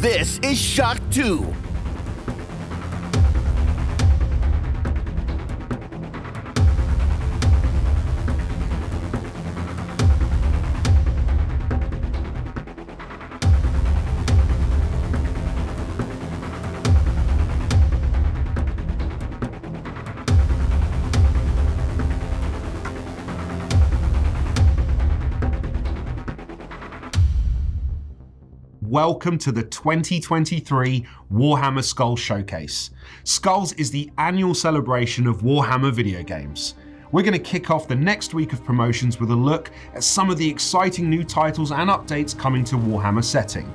This is Shock 2. Welcome to the 2023 Warhammer Skulls Showcase. Skulls is the annual celebration of Warhammer video games. We're going to kick off the next week of promotions with a look at some of the exciting new titles and updates coming to Warhammer setting.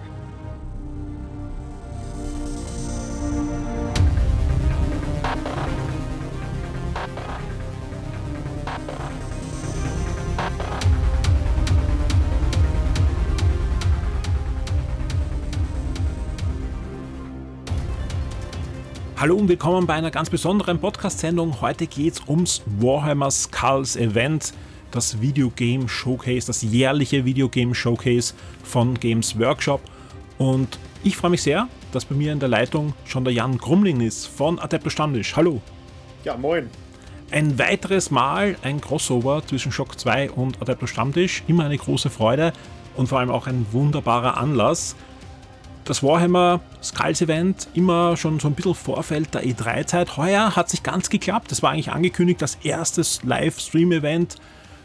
Hallo und willkommen bei einer ganz besonderen Podcast-Sendung. Heute geht es ums Warhammer Skulls Event, das Videogame Showcase, das jährliche Videogame Showcase von Games Workshop. Und ich freue mich sehr, dass bei mir in der Leitung schon der Jan Grumling ist von Adeptus Stammtisch. Hallo. Ja, moin. Ein weiteres Mal ein Crossover zwischen Shock 2 und Adeptus Stammtisch. Immer eine große Freude und vor allem auch ein wunderbarer Anlass das Warhammer Skulls Event immer schon so ein bisschen Vorfeld der E3-Zeit. Heuer hat sich ganz geklappt. Das war eigentlich angekündigt als erstes Livestream-Event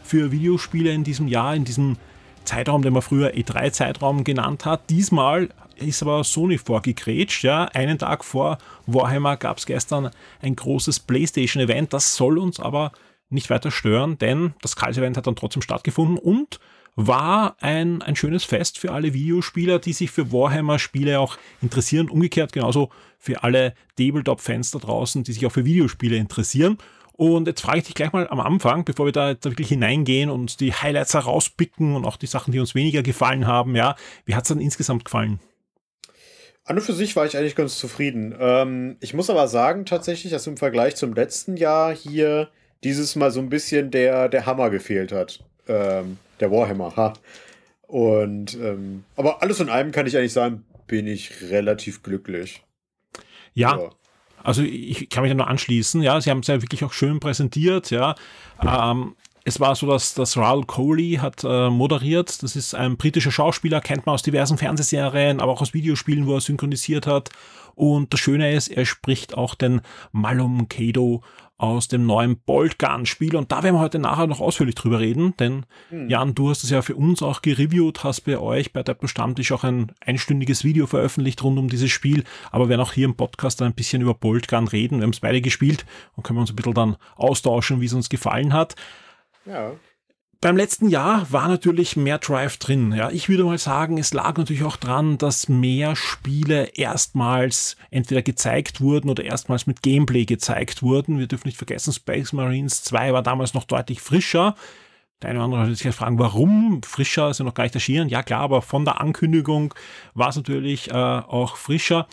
für Videospiele in diesem Jahr, in diesem Zeitraum, den man früher E3-Zeitraum genannt hat. Diesmal ist aber Sony vorgegrätscht. Ja. Einen Tag vor Warhammer gab es gestern ein großes PlayStation-Event. Das soll uns aber nicht weiter stören, denn das Skulls Event hat dann trotzdem stattgefunden und war ein, ein schönes Fest für alle Videospieler, die sich für Warhammer-Spiele auch interessieren. Umgekehrt genauso für alle Tabletop-Fans da draußen, die sich auch für Videospiele interessieren. Und jetzt frage ich dich gleich mal am Anfang, bevor wir da jetzt wirklich hineingehen und die Highlights herauspicken und auch die Sachen, die uns weniger gefallen haben, ja, wie hat es dann insgesamt gefallen? An und für sich war ich eigentlich ganz zufrieden. Ähm, ich muss aber sagen, tatsächlich, dass im Vergleich zum letzten Jahr hier dieses Mal so ein bisschen der, der Hammer gefehlt hat. Ähm, der Warhammer, ha. Und, ähm, aber alles in allem kann ich eigentlich sagen, bin ich relativ glücklich. Ja. ja. Also ich kann mich da nur anschließen, ja, sie haben es ja wirklich auch schön präsentiert, ja. Ähm, es war so, dass, dass Raoul Coley hat äh, moderiert. Das ist ein britischer Schauspieler, kennt man aus diversen Fernsehserien, aber auch aus Videospielen, wo er synchronisiert hat. Und das Schöne ist, er spricht auch den Malum Kado aus dem neuen Bolt Gun Spiel und da werden wir heute nachher noch ausführlich drüber reden, denn mhm. Jan, du hast es ja für uns auch gereviewt, hast bei euch bei der Bestammtisch auch ein einstündiges Video veröffentlicht rund um dieses Spiel, aber wir werden auch hier im Podcast ein bisschen über Bolt Gun reden, wir haben es beide gespielt und können wir uns ein bisschen dann austauschen, wie es uns gefallen hat. Ja. Beim letzten Jahr war natürlich mehr Drive drin. Ja, ich würde mal sagen, es lag natürlich auch dran, dass mehr Spiele erstmals entweder gezeigt wurden oder erstmals mit Gameplay gezeigt wurden. Wir dürfen nicht vergessen, Space Marines 2 war damals noch deutlich frischer. Der eine oder andere wird sich fragen, warum? Frischer ist ja noch gar nicht erschienen. Ja klar, aber von der Ankündigung war es natürlich äh, auch frischer.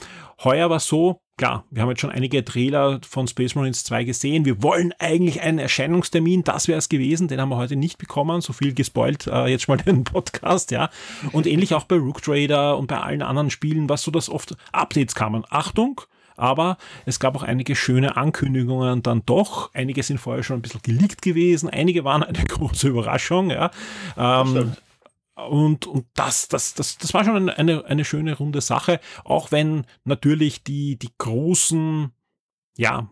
Heuer war es so, klar, wir haben jetzt schon einige Trailer von Space Marines 2 gesehen. Wir wollen eigentlich einen Erscheinungstermin, das wäre es gewesen, den haben wir heute nicht bekommen. So viel gespoilt äh, jetzt schon mal den Podcast, ja. Und ähnlich auch bei Rook Trader und bei allen anderen Spielen, was so dass oft Updates kamen. Achtung, aber es gab auch einige schöne Ankündigungen dann doch. Einige sind vorher schon ein bisschen geleakt gewesen, einige waren eine große Überraschung, ja. Ähm, und, und das, das, das, das war schon eine, eine schöne runde Sache, auch wenn natürlich die, die großen, ja,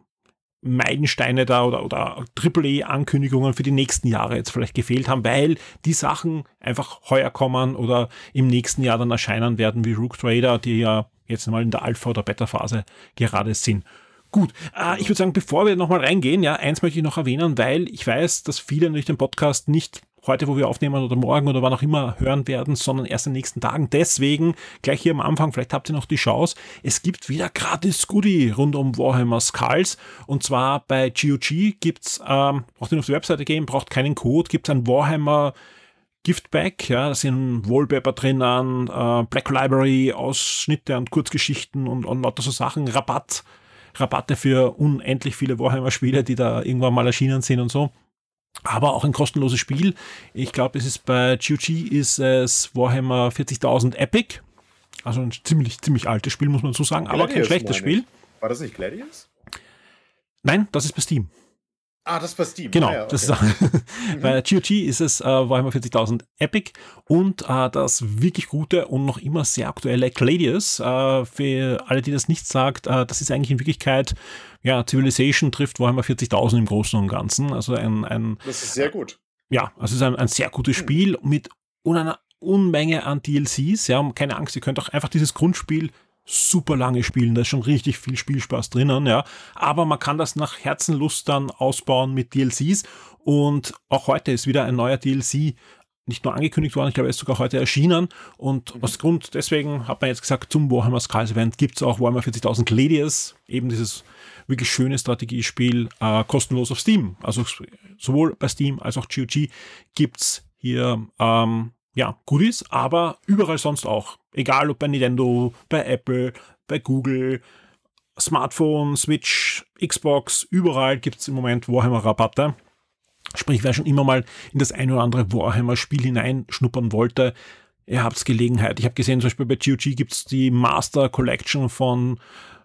Meilensteine da oder, oder AAA-Ankündigungen für die nächsten Jahre jetzt vielleicht gefehlt haben, weil die Sachen einfach heuer kommen oder im nächsten Jahr dann erscheinen werden, wie Rook Trader, die ja jetzt mal in der Alpha- oder Beta-Phase gerade sind. Gut, äh, ich würde sagen, bevor wir nochmal reingehen, ja, eins möchte ich noch erwähnen, weil ich weiß, dass viele natürlich den Podcast nicht heute, wo wir aufnehmen oder morgen oder wann auch immer hören werden, sondern erst in den nächsten Tagen. Deswegen gleich hier am Anfang, vielleicht habt ihr noch die Chance, es gibt wieder gratis Goodie rund um Warhammer Skulls und zwar bei GOG gibt's, ähm, braucht ihr auf die Webseite gehen, braucht keinen Code, gibt es ein Warhammer Giftback, ja, da sind Wallpaper drinnen, äh, Black Library, Ausschnitte und Kurzgeschichten und, und lauter so Sachen, Rabatt, Rabatte für unendlich viele Warhammer-Spiele, die da irgendwann mal erschienen sind und so. Aber auch ein kostenloses Spiel. Ich glaube, es ist bei GOG ist es Warhammer 40.000 Epic. Also ein ziemlich, ziemlich altes Spiel, muss man so sagen, aber kein schlechtes Spiel. War das nicht Gladius? Nein, das ist bei Steam. Ah, das ist bei Steam. Genau, ah, ja, okay. das ist, bei GOG ist es äh, Warhammer 40.000 Epic und äh, das wirklich gute und noch immer sehr aktuelle Gladius. Äh, für alle, die das nicht sagt, äh, das ist eigentlich in Wirklichkeit, ja, Civilization trifft Warhammer 40.000 im Großen und Ganzen. Also ein, ein Das ist sehr gut. ja, also es ist ein, ein sehr gutes Spiel mit un- einer Unmenge an DLCs. Ja, und keine Angst, ihr könnt auch einfach dieses Grundspiel super lange spielen. Da ist schon richtig viel Spielspaß drinnen, ja. Aber man kann das nach Herzenlust dann ausbauen mit DLCs. Und auch heute ist wieder ein neuer DLC nicht nur angekündigt worden, ich glaube, er ist sogar heute erschienen. Und aus Grund deswegen hat man jetzt gesagt, zum Warhammer Skulls Event gibt es auch Warhammer 40.000 Gladius, eben dieses wirklich schöne Strategiespiel, äh, kostenlos auf Steam. Also sowohl bei Steam als auch GOG gibt's hier ähm, ja, Goodies, aber überall sonst auch. Egal ob bei Nintendo, bei Apple, bei Google, Smartphone, Switch, Xbox, überall gibt's im Moment Warhammer-Rabatte. Sprich, wer schon immer mal in das ein oder andere Warhammer-Spiel hineinschnuppern wollte, ihr habt Gelegenheit. Ich habe gesehen, zum Beispiel bei GOG gibt's die Master Collection von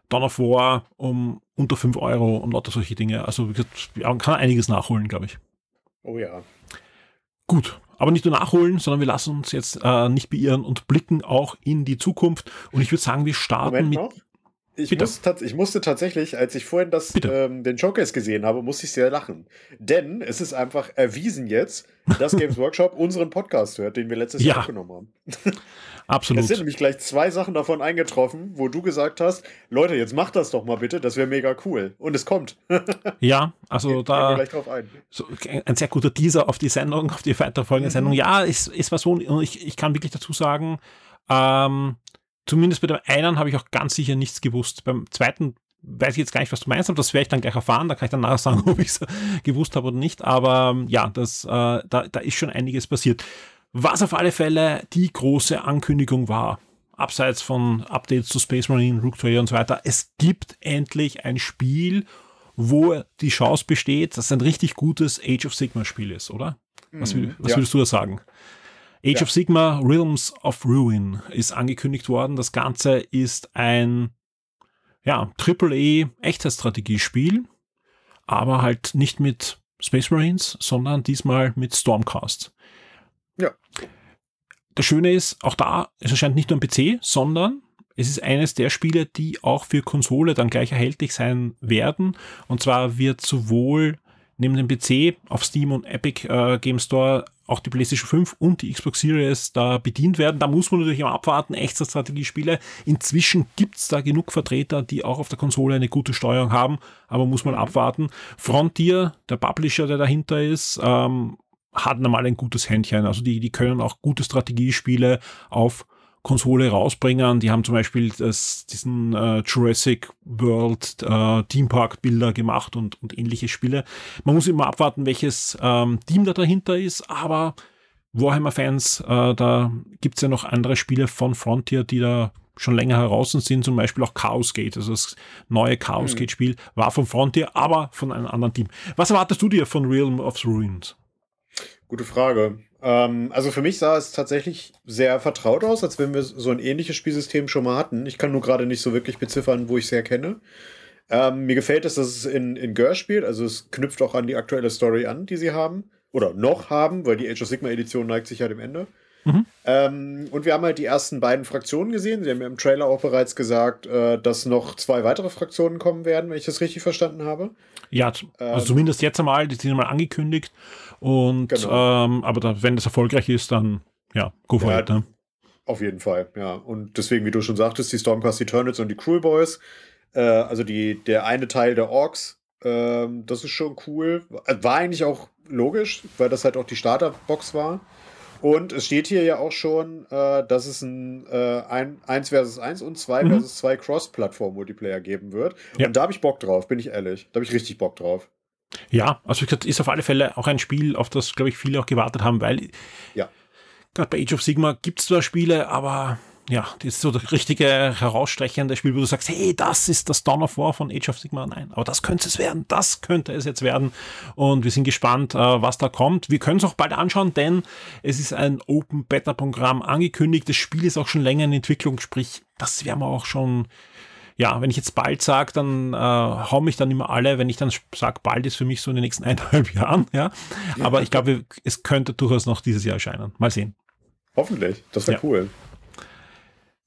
Dawn of War um unter 5 Euro und lauter solche Dinge. Also wie gesagt, man kann einiges nachholen, glaube ich. Oh ja. Gut, aber nicht nur nachholen, sondern wir lassen uns jetzt äh, nicht beirren und blicken auch in die Zukunft. Und ich würde sagen, wir starten Moment mit. noch. Ich, muss ich musste tatsächlich, als ich vorhin das, ähm, den Showcase gesehen habe, musste ich sehr lachen. Denn es ist einfach erwiesen jetzt, dass Games Workshop unseren Podcast hört, den wir letztes Ja. Jahr aufgenommen haben. Absolut. Es sind nämlich gleich zwei Sachen davon eingetroffen, wo du gesagt hast, Leute, jetzt macht das doch mal bitte, das wäre mega cool. Und es kommt. Ja, also wir da gleich drauf ein. so ein sehr guter Teaser auf die Sendung, auf die weiterfolgende Mhm. Sendung. Ja, es, es war so, und ich, ich kann wirklich dazu sagen, ähm, zumindest bei dem einen habe ich auch ganz sicher nichts gewusst. Beim zweiten weiß ich jetzt gar nicht, was du meinst, aber das werde ich dann gleich erfahren. Da kann ich dann nachher sagen, ob ich es gewusst habe oder nicht. Aber ähm, ja, das, äh, da, da ist schon einiges passiert. Was auf alle Fälle die große Ankündigung war, abseits von Updates zu Space Marine, Rook Trader und so weiter, es gibt endlich ein Spiel, wo die Chance besteht, dass es ein richtig gutes Age of Sigma Spiel ist, oder? Was, will, was ja. würdest du da sagen? Age Ja. of Sigma Realms of Ruin ist angekündigt worden. Das Ganze ist ein ja, AAA Echtzeitstrategiespiel, aber halt nicht mit Space Marines, sondern diesmal mit Stormcast. Ja. Das Schöne ist, auch da, es erscheint nicht nur am PC, sondern es ist eines der Spiele, die auch für Konsole dann gleich erhältlich sein werden. Und zwar wird sowohl neben dem PC auf Steam und Epic äh, Game Store auch die PlayStation 5 und die Xbox Series da bedient werden. Da muss man natürlich immer abwarten, echte Strategiespiele. Inzwischen gibt's da genug Vertreter, die auch auf der Konsole eine gute Steuerung haben, aber muss man abwarten. Frontier, der Publisher, der dahinter ist, ähm, hat normal ein gutes Händchen. Also die, die können auch gute Strategiespiele auf Konsole rausbringen. Die haben zum Beispiel das, diesen äh, Jurassic World äh, Theme Park Bilder gemacht und, und ähnliche Spiele. Man muss immer abwarten, welches ähm, Team da dahinter ist, aber Warhammer-Fans, äh, da gibt's ja noch andere Spiele von Frontier, die da schon länger heraus sind, zum Beispiel auch Chaos Gate, also das neue Chaos Gate Spiel war von Frontier, aber von einem anderen Team. Was erwartest du dir von Realm of Ruins? Gute Frage. Ähm, also für mich sah es tatsächlich sehr vertraut aus, als wenn wir so ein ähnliches Spielsystem schon mal hatten. Ich kann nur gerade nicht so wirklich beziffern, wo ich es herkenne. Ähm, mir gefällt es, dass es in, in Gör spielt, also es knüpft auch an die aktuelle Story an, die sie haben. Oder noch haben, weil die Age of Sigma Edition neigt sich ja dem Ende. Mhm. Ähm, und wir haben halt die ersten beiden Fraktionen gesehen. Sie haben ja im Trailer auch bereits gesagt, äh, dass noch zwei weitere Fraktionen kommen werden, wenn ich das richtig verstanden habe. Ja, also zumindest jetzt einmal, die sind mal angekündigt. Und Genau. ähm, aber da, wenn das erfolgreich ist, dann ja, go for Ja, it. Ne? Auf jeden Fall, ja. Und deswegen, wie du schon sagtest, die Stormcast Eternals und die Cruel Boys, äh, also die, der eine Teil der Orks, ähm, das ist schon cool. War eigentlich auch logisch, weil das halt auch die Starterbox war. Und es steht hier ja auch schon, äh, dass es ein, äh, ein 1 versus 1 und 2 Mhm. versus 2 Cross-Plattform-Multiplayer geben wird. Ja. Und da habe ich Bock drauf, bin ich ehrlich. Da habe ich richtig Bock drauf. Ja, also wie gesagt, ist auf alle Fälle auch ein Spiel, auf das, glaube ich, viele auch gewartet haben, weil Ja. gerade bei Age of Sigma gibt es zwar Spiele, aber ja, das ist so das richtige herausstechende Spiel, wo du sagst, hey, das ist das Dawn of War von Age of Sigma. Nein, aber das könnte es werden, das könnte es jetzt werden. Und wir sind gespannt, äh, was da kommt. Wir können es auch bald anschauen, denn es ist ein Open Beta Programm angekündigt. Das Spiel ist auch schon länger in Entwicklung, sprich, das werden wir auch schon ja, wenn ich jetzt bald sage, dann äh, hau mich dann immer alle, wenn ich dann sage, bald ist für mich so in den nächsten eineinhalb Jahren, ja. Aber ich glaube, es könnte durchaus noch dieses Jahr erscheinen. Mal sehen. Hoffentlich, das wäre ja. cool.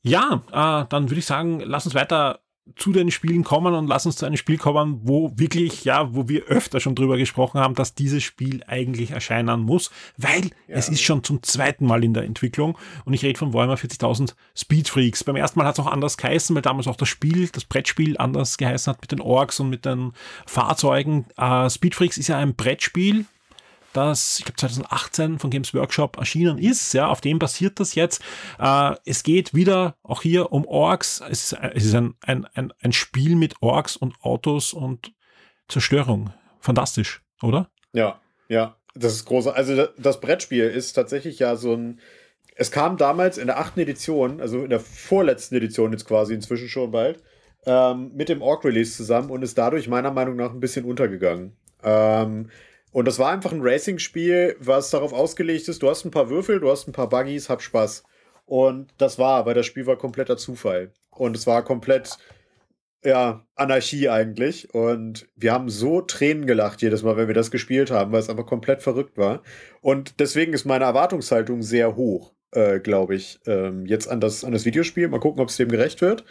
Ja, äh, dann würde ich sagen, lass uns weiter zu den Spielen kommen und lass uns zu einem Spiel kommen, wo wirklich, ja, wo wir öfter schon drüber gesprochen haben, dass dieses Spiel eigentlich erscheinen muss, weil ja. es ist schon zum zweiten Mal in der Entwicklung und ich rede von Warhammer 40.000 Speed Freaks. Beim ersten Mal hat es auch anders geheißen, weil damals auch das Spiel, das Brettspiel anders geheißen hat mit den Orks und mit den Fahrzeugen. Äh, Speed Freaks ist ja ein Brettspiel, das, ich glaube 2018 von Games Workshop erschienen ist. Ja, auf dem basiert das jetzt. Äh, es geht wieder auch hier um Orks. Es ist, es ist ein, ein, ein, ein Spiel mit Orks und Autos und Zerstörung. Fantastisch, oder? Ja, ja. Das ist groß. Also das Brettspiel ist tatsächlich ja so ein. Es kam damals in der achten Edition, also in der vorletzten Edition jetzt quasi inzwischen schon bald, ähm, mit dem Orc-Release zusammen und ist dadurch meiner Meinung nach ein bisschen untergegangen. Ähm, und das war einfach ein Racing-Spiel, was darauf ausgelegt ist, du hast ein paar Würfel, du hast ein paar Buggies, hab Spaß. Und das war, weil das Spiel war kompletter Zufall. Und es war komplett, ja, Anarchie eigentlich. Und wir haben so Tränen gelacht jedes Mal, wenn wir das gespielt haben, weil es einfach komplett verrückt war. Und deswegen ist meine Erwartungshaltung sehr hoch, äh, glaube ich, ähm, jetzt an das, an das Videospiel. Mal gucken, ob es dem gerecht wird.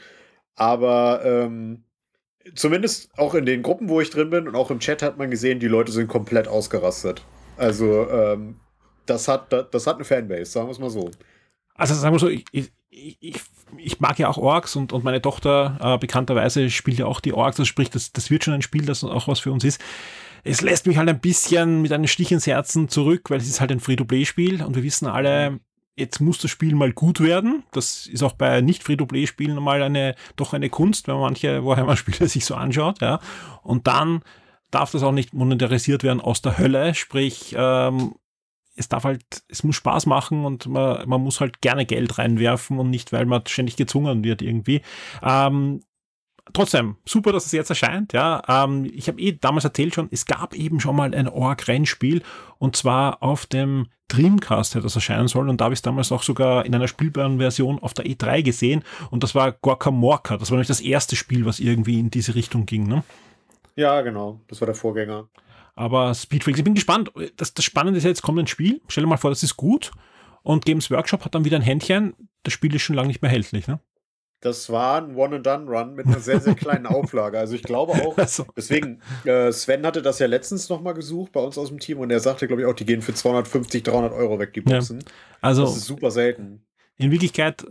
Aber ähm, zumindest auch in den Gruppen, wo ich drin bin und auch im Chat hat man gesehen, die Leute sind komplett ausgerastet. Also, ähm, das, hat, das hat eine Fanbase, sagen wir es mal so. Also sagen wir so, ich, ich, ich, ich mag ja auch Orks und, und meine Tochter äh, bekannterweise spielt ja auch die Orks, also sprich, das, das wird schon ein Spiel, das auch was für uns ist. Es lässt mich halt ein bisschen mit einem Stich ins Herzen zurück, weil es ist halt ein Free-to-Play-Spiel und wir wissen alle, jetzt muss das Spiel mal gut werden. Das ist auch bei nicht Free-to-Play-Spielen mal eine, doch eine Kunst, wenn man manche Warhammer-Spiele sich so anschaut, ja. Und dann darf das auch nicht monetarisiert werden aus der Hölle, sprich, ähm, es darf halt, es muss Spaß machen und man, man muss halt gerne Geld reinwerfen und nicht, weil man ständig gezwungen wird irgendwie. Ähm, trotzdem, super, dass es jetzt erscheint. Ja, ähm, ich habe eh damals erzählt schon, es gab eben schon mal ein Org-Rennspiel und zwar auf dem Dreamcast hätte das erscheinen sollen und da habe ich es damals auch sogar in einer spielbaren Version auf der E3 gesehen und das war Gorka Morka. Das war nämlich das erste Spiel, was irgendwie in diese Richtung ging. Ne? Ja, genau. Das war der Vorgänger. Aber Speedfreaks, ich bin gespannt. Das, das Spannende ist jetzt kommt ein Spiel. Stell dir mal vor, das ist gut. Und Games Workshop hat dann wieder ein Händchen. Das Spiel ist schon lange nicht mehr erhältlich. Ne? Das war ein One-and-Done-Run mit einer sehr, sehr kleinen Auflage. Also ich glaube auch, deswegen, äh, Sven hatte das ja letztens nochmal gesucht bei uns aus dem Team und er sagte, glaube ich, auch, die gehen für 250, 300 Euro weg, die Boxen. Ja. Also, das ist super selten. In Wirklichkeit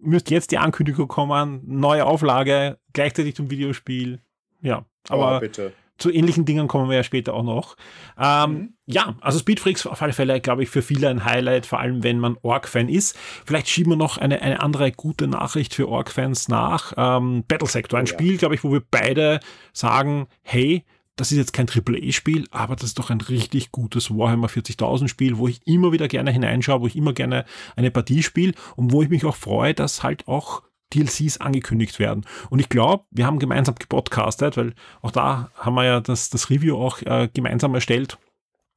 müsste jetzt die Ankündigung kommen, neue Auflage, gleichzeitig zum Videospiel. Ja, aber oh, bitte zu ähnlichen Dingen kommen wir ja später auch noch. Ähm, mhm. Ja, also Speedfreaks auf alle Fälle, glaube ich, für viele ein Highlight, vor allem wenn man Org-Fan ist. Vielleicht schieben wir noch eine, eine andere gute Nachricht für Org-Fans nach. Ähm, Battle Sector, ein oh, Spiel, ja. glaube ich, wo wir beide sagen, hey, das ist jetzt kein AAA-Spiel, aber das ist doch ein richtig gutes Warhammer 40.000 Spiel, wo ich immer wieder gerne hineinschaue, wo ich immer gerne eine Partie spiele und wo ich mich auch freue, dass halt auch DLCs angekündigt werden. Und ich glaube, wir haben gemeinsam gepodcastet, weil auch da haben wir ja das, das Review auch äh, gemeinsam erstellt.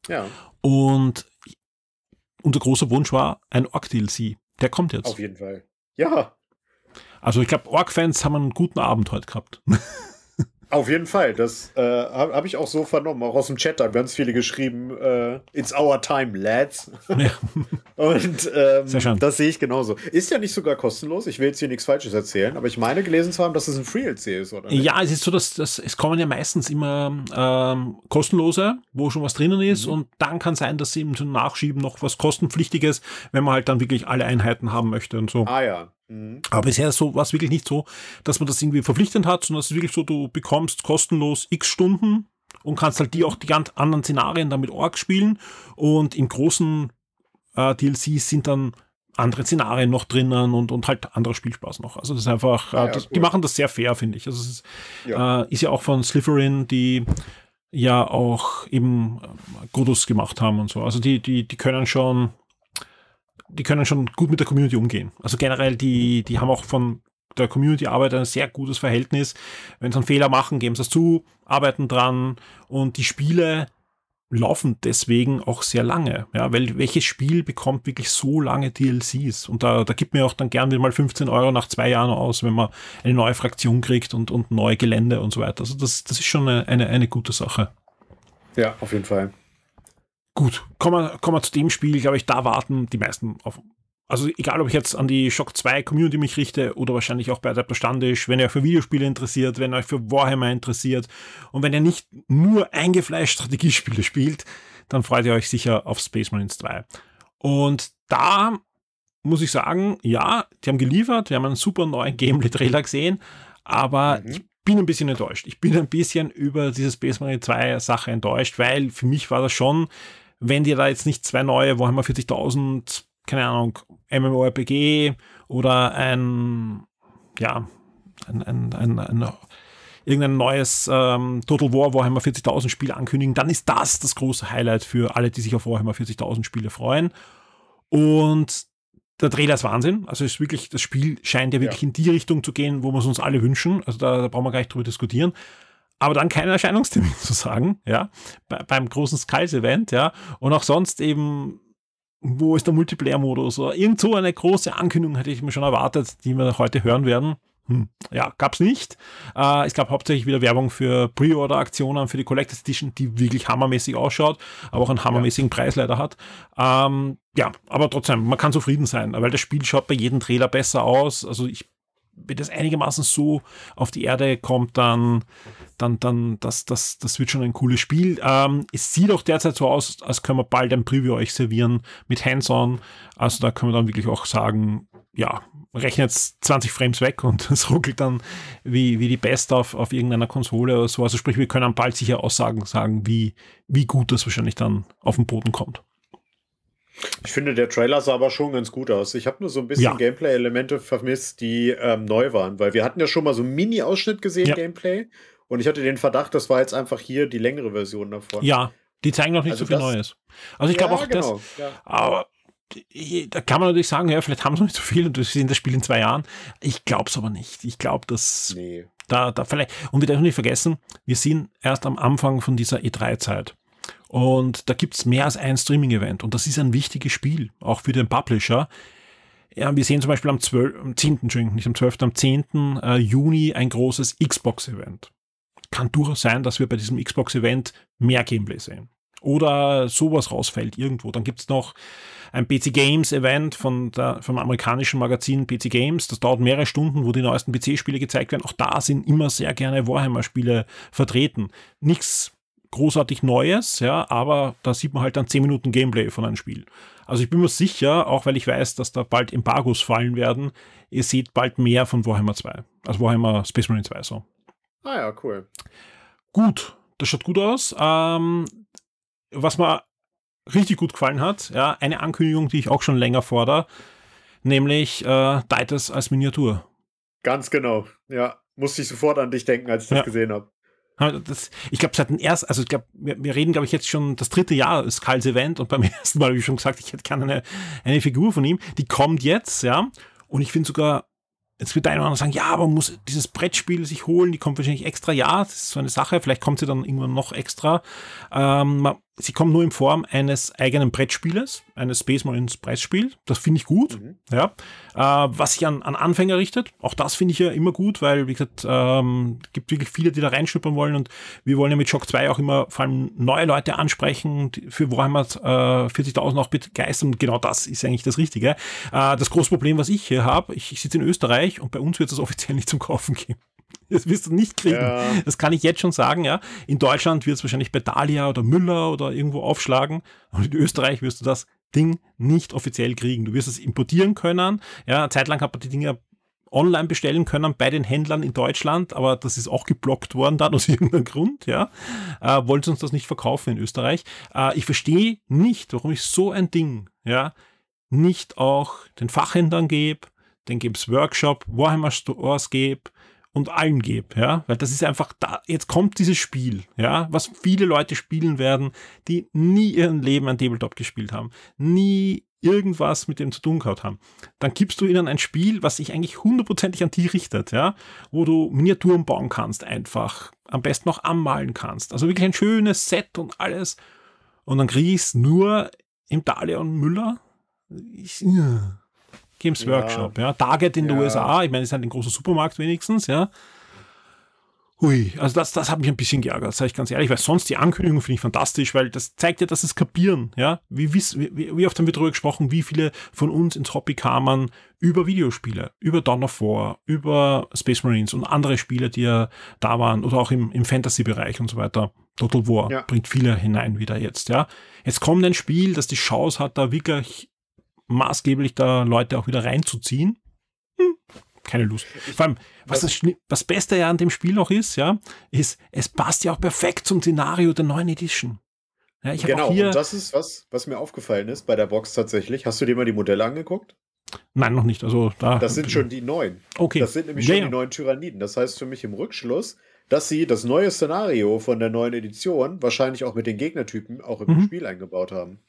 Ja. Und unser großer Wunsch war ein Orc-DLC. Der kommt jetzt. Auf jeden Fall. Ja. Also ich glaube, Orc-Fans haben einen guten Abend heute gehabt. Auf jeden Fall, das äh, habe hab ich auch so vernommen. Auch aus dem Chat haben ganz viele geschrieben, äh, it's our time, lads. Ja. Und ähm, das sehe ich genauso. Ist ja nicht sogar kostenlos. Ich will jetzt hier nichts Falsches erzählen, aber ich meine gelesen zu haben, dass es ein Free-LC ist, oder? Nicht? Ja, es ist so, dass, dass es kommen ja meistens immer ähm, kostenlose, wo schon was drinnen ist, mhm. und dann kann sein, dass sie eben zum Nachschieben noch was kostenpflichtiges, wenn man halt dann wirklich alle Einheiten haben möchte und so. Ah ja. Mhm. Aber bisher so, war es wirklich nicht so, dass man das irgendwie verpflichtend hat, sondern es ist wirklich so, du bekommst kostenlos x Stunden und kannst halt die auch die ganz anderen Szenarien damit Org spielen. Und im großen äh, DLCs sind dann andere Szenarien noch drinnen und, und halt anderer Spielspaß noch. Also das ist einfach, äh, ja, das, cool. die machen das sehr fair, finde ich. Also es ist ja. Äh, ist ja auch von Slytherin, die ja auch eben äh, Godus gemacht haben und so. Also die, die, die können schon die können schon gut mit der Community umgehen. Also generell, die, die haben auch von der Community-Arbeit ein sehr gutes Verhältnis. Wenn sie einen Fehler machen, geben sie es zu, arbeiten dran und die Spiele laufen deswegen auch sehr lange. Ja, weil welches Spiel bekommt wirklich so lange DLCs? Und da, da gibt mir auch dann gern wieder mal 15 Euro nach zwei Jahren aus, wenn man eine neue Fraktion kriegt und, und neue Gelände und so weiter. Also das, das ist schon eine, eine, eine gute Sache. Ja, auf jeden Fall. Gut, kommen wir, kommen wir zu dem Spiel, glaube ich, da warten die meisten auf also egal, ob ich jetzt an die Shock 2 Community mich richte oder wahrscheinlich auch bei der Bestand ist, wenn ihr euch für Videospiele interessiert, wenn ihr euch für Warhammer interessiert und wenn ihr nicht nur eingefleischt Strategiespiele spielt, dann freut ihr euch sicher auf Space Marines 2. Und da muss ich sagen, ja, die haben geliefert, wir haben einen super neuen Gameplay-Trailer gesehen, aber mhm. ich bin ein bisschen enttäuscht. Ich bin ein bisschen über diese Space Marine 2 Sache enttäuscht, weil für mich war das schon, wenn dir da jetzt nicht zwei neue Warhammer 40.000 keine Ahnung, MMORPG oder ein, ja, ein, ein, ein, ein irgendein neues ähm, Total War Warhammer 40.000 Spiel ankündigen, dann ist das das große Highlight für alle, die sich auf Warhammer 40.000 Spiele freuen. Und der Trailer ist Wahnsinn. Also ist wirklich, das Spiel scheint ja wirklich ja. in die Richtung zu gehen, wo wir es uns alle wünschen. Also da, da brauchen wir gar nicht drüber diskutieren. Aber dann kein Erscheinungstermin zu sagen, ja, Bei, beim großen Skulls-Event, ja. Und auch sonst eben wo ist der Multiplayer-Modus oder irgend so eine große Ankündigung hätte ich mir schon erwartet, die wir heute hören werden. Hm, ja, gab's nicht. Äh, es gab hauptsächlich wieder Werbung für Pre-Order-Aktionen für die Collectors Edition, die wirklich hammermäßig ausschaut, aber auch einen hammermäßigen ja. Preis leider hat. Ähm, ja, aber trotzdem, man kann zufrieden sein, weil das Spiel schaut bei jedem Trailer besser aus. Also ich wenn das einigermaßen so auf die Erde kommt, dann, dann, dann, das, das, das wird schon ein cooles Spiel. Ähm, es sieht auch derzeit so aus, als können wir bald ein Preview euch servieren mit Hands-on. Also da können wir dann wirklich auch sagen, ja, rechnet 20 Frames weg und es ruckelt dann wie, wie die Best auf, auf irgendeiner Konsole oder so. Also sprich, wir können bald sicher Aussagen sagen, wie, wie gut das wahrscheinlich dann auf den Boden kommt. Ich finde, der Trailer sah aber schon ganz gut aus. Ich habe nur so ein bisschen ja. Gameplay-Elemente vermisst, die ähm, neu waren, weil wir hatten ja schon mal so einen Mini-Ausschnitt gesehen, ja. Gameplay. Und ich hatte den Verdacht, das war jetzt einfach hier die längere Version davon. Ja, die zeigen noch nicht also so viel das, Neues. Also ich glaube ja, auch, genau, das. Aber da kann man natürlich sagen, ja, vielleicht haben sie noch nicht so viel und wir sehen das Spiel in zwei Jahren. Ich glaube es aber nicht. Ich glaube, dass nee. da, da vielleicht, und wir dürfen nicht vergessen, wir sind erst am Anfang von dieser E3-Zeit. Und da gibt's mehr als ein Streaming-Event. Und das ist ein wichtiges Spiel, auch für den Publisher. Ja, wir sehen zum Beispiel am, 12, am 10., Entschuldigung, nicht am 12., am 10. Äh, Juni ein großes Xbox-Event. Kann durchaus sein, dass wir bei diesem Xbox-Event mehr Gameplay sehen. Oder sowas rausfällt irgendwo. Dann gibt's noch ein PC Games Event von der, vom amerikanischen Magazin PC Games. Das dauert mehrere Stunden, wo die neuesten PC-Spiele gezeigt werden. Auch da sind immer sehr gerne Warhammer-Spiele vertreten. Nichts großartig Neues, ja, aber da sieht man halt dann 10 Minuten Gameplay von einem Spiel. Also ich bin mir sicher, auch weil ich weiß, dass da bald Embargos fallen werden, ihr seht bald mehr von Warhammer 2. Also Warhammer Space Marine 2 so. Ah ja, cool. Gut, das schaut gut aus. Ähm, was mir richtig gut gefallen hat, ja, eine Ankündigung, die ich auch schon länger fordere, nämlich äh, Titus als Miniatur. Ganz genau, ja. Musste ich sofort an dich denken, als ich das gesehen habe. Das, ich glaube, seit dem ersten, also ich glaube, wir, wir, reden, glaube ich, jetzt schon das dritte Jahr ist Karls Event und beim ersten Mal, wie schon gesagt, ich hätte gerne eine, eine Figur von ihm. Die kommt jetzt, ja. Und ich finde sogar, Jetzt wird der oder andere sagen, ja, aber man muss dieses Brettspiel sich holen, die kommt wahrscheinlich extra. Ja, das ist so eine Sache. Vielleicht kommt sie dann irgendwann noch extra. Ähm, sie kommt nur in Form eines eigenen Brettspieles, eines Space Marines Brettspiel. Das finde ich gut. Mhm. Ja. Äh, was sich an, an Anfänger richtet, auch das finde ich ja immer gut, weil, wie gesagt, ähm, gibt wirklich viele, die da reinschnuppern wollen und wir wollen ja mit Shock 2 auch immer vor allem neue Leute ansprechen, für Warhammer äh, 40.000 auch begeistern. Und genau das ist eigentlich das Richtige. Äh, das große Problem, was ich hier habe, ich, ich sitze in Österreich und bei uns wird es offiziell nicht zum Kaufen geben. Das wirst du nicht kriegen. Ja. Das kann ich jetzt schon sagen, ja. In Deutschland wird es wahrscheinlich bei Dalia oder Müller oder irgendwo aufschlagen. Und in Österreich wirst du das Ding nicht offiziell kriegen. Du wirst es importieren können. Ja, zeitlang hat man die Dinge online bestellen können bei den Händlern in Deutschland, aber das ist auch geblockt worden dann aus irgendeinem Grund, ja. Äh, wollen sie uns das nicht verkaufen in Österreich. Äh, ich verstehe nicht, warum ich so ein Ding, ja, nicht auch den Fachhändlern gebe, den Games Workshop, Warhammer Stores gebe, und allen gebe, ja, weil das ist einfach da, jetzt kommt dieses Spiel, ja, was viele Leute spielen werden, die nie ihren Leben ein Tabletop gespielt haben, nie irgendwas mit dem zu tun gehabt haben. Dann gibst du ihnen ein Spiel, was sich eigentlich hundertprozentig an die richtet, ja, wo du Miniaturen bauen kannst einfach, am besten noch anmalen kannst. Also wirklich ein schönes Set und alles. Und dann kriegst du nur im Dalion Müller ich. Games ja. Workshop, ja. Target in ja. den USA, ich meine, es ist halt ein großer Supermarkt wenigstens, ja. Hui, also das, das hat mich ein bisschen geärgert, sage ich ganz ehrlich, weil sonst die Ankündigung finde ich fantastisch, weil das zeigt ja, dass es kapieren, ja. Wie, wie, wie oft haben wir darüber gesprochen, wie viele von uns ins Hobby kamen über Videospiele, über Dawn of War, über Space Marines und andere Spiele, die ja da waren oder auch im, im Fantasy-Bereich und so weiter. Total War ja. bringt viele hinein wieder jetzt, ja. Jetzt kommt ein Spiel, das die Chance hat, da wirklich maßgeblich da Leute auch wieder reinzuziehen. Hm, keine Lust. Vor allem, was das, das Beste ja an dem Spiel noch ist, ja, ist, es passt ja auch perfekt zum Szenario der neuen Edition. Ja, ich genau, hier, und das ist was, was mir aufgefallen ist bei der Box tatsächlich. Hast du dir mal die Modelle angeguckt? Nein, noch nicht. Also da, das sind schon die neuen. Okay. Das sind nämlich schon ja. die neuen Tyranniden. Das heißt für mich im Rückschluss, dass sie das neue Szenario von der neuen Edition wahrscheinlich auch mit den Gegnertypen auch im mhm. Spiel eingebaut haben.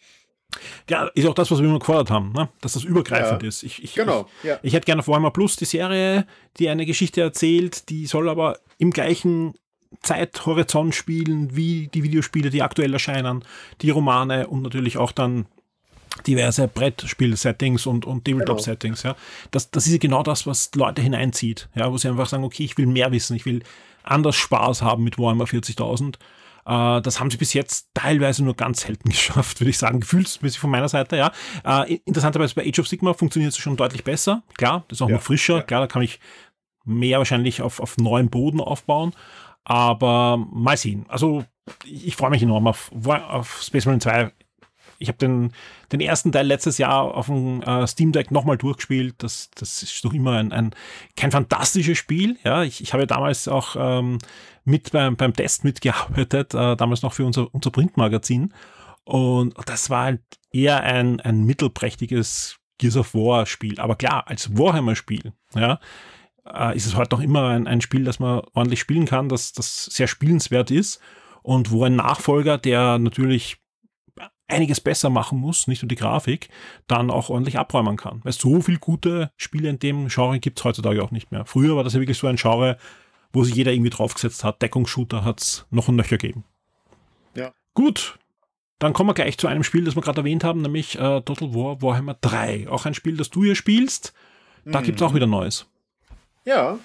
Ja, ist auch das, was wir immer gefordert haben, ne? dass das übergreifend ja, ist. Ich, ich, genau, ich, ja. ich hätte gerne Warhammer Plus die Serie, die eine Geschichte erzählt, die soll aber im gleichen Zeithorizont spielen wie die Videospiele, die aktuell erscheinen, die Romane und natürlich auch dann diverse Brettspiel-Settings und, und Tabletop-Settings. Genau. Ja. Das, das ist genau das, was Leute hineinzieht, ja, wo sie einfach sagen, okay, ich will mehr wissen, ich will anders Spaß haben mit Warhammer 40.000 äh, das haben sie bis jetzt teilweise nur ganz selten geschafft, würde ich sagen, gefühlsmäßig von meiner Seite, ja. Äh, interessanterweise bei Age of Sigma funktioniert es schon deutlich besser. Klar, das ist auch ja, noch frischer. Ja. Klar, da kann ich mehr wahrscheinlich auf, auf neuen Boden aufbauen. Aber mal sehen. Also ich freue mich enorm auf, auf Space Marine 2 ich habe den, den ersten Teil letztes Jahr auf dem äh, Steam Deck nochmal durchgespielt. Das, das ist doch immer ein, ein kein fantastisches Spiel. Ja, ich, ich habe ja damals auch ähm, mit beim, beim Test mitgearbeitet, äh, damals noch für unser, unser Printmagazin. Und das war halt eher ein, ein mittelprächtiges Gears of War Spiel. Aber klar, als Warhammer Spiel, ja, äh, ist es heute noch immer ein, ein Spiel, das man ordentlich spielen kann, das, das sehr spielenswert ist und wo ein Nachfolger, der natürlich einiges besser machen muss, nicht nur die Grafik, dann auch ordentlich abräumen kann. Weil so viele gute Spiele in dem Genre gibt es heutzutage auch nicht mehr. Früher war das ja wirklich so ein Genre, wo sich jeder irgendwie draufgesetzt hat. Deckungsshooter hat es noch ein Nöcher gegeben. Ja. Gut. Dann kommen wir gleich zu einem Spiel, das wir gerade erwähnt haben, nämlich äh, Total War Warhammer 3. Auch ein Spiel, das du hier spielst. Da mhm. gibt es auch wieder Neues. Ja,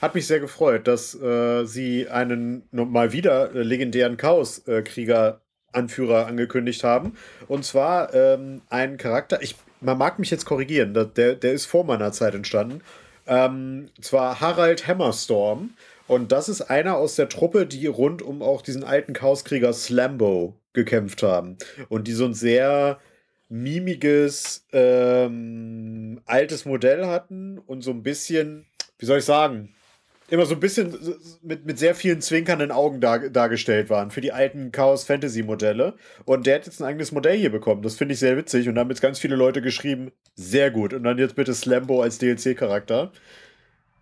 hat mich sehr gefreut, dass äh, sie einen mal wieder äh, legendären Chaoskrieger Anführer angekündigt haben. Und zwar ähm, ein Charakter, ich, man mag mich jetzt korrigieren, der, der ist vor meiner Zeit entstanden. Ähm, zwar Harald Hammerstorm. Und das ist einer aus der Truppe, die rund um auch diesen alten Chaoskrieger Slambo gekämpft haben. Und die so ein sehr mimiges, ähm, altes Modell hatten und so ein bisschen, wie soll ich sagen, immer so ein bisschen mit, mit sehr vielen zwinkernden Augen dar, dargestellt waren für die alten Chaos Fantasy Modelle. Und der hat jetzt ein eigenes Modell hier bekommen. Das finde ich sehr witzig. Und da haben jetzt ganz viele Leute geschrieben, sehr gut. Und dann jetzt bitte Slambo als DLC-Charakter.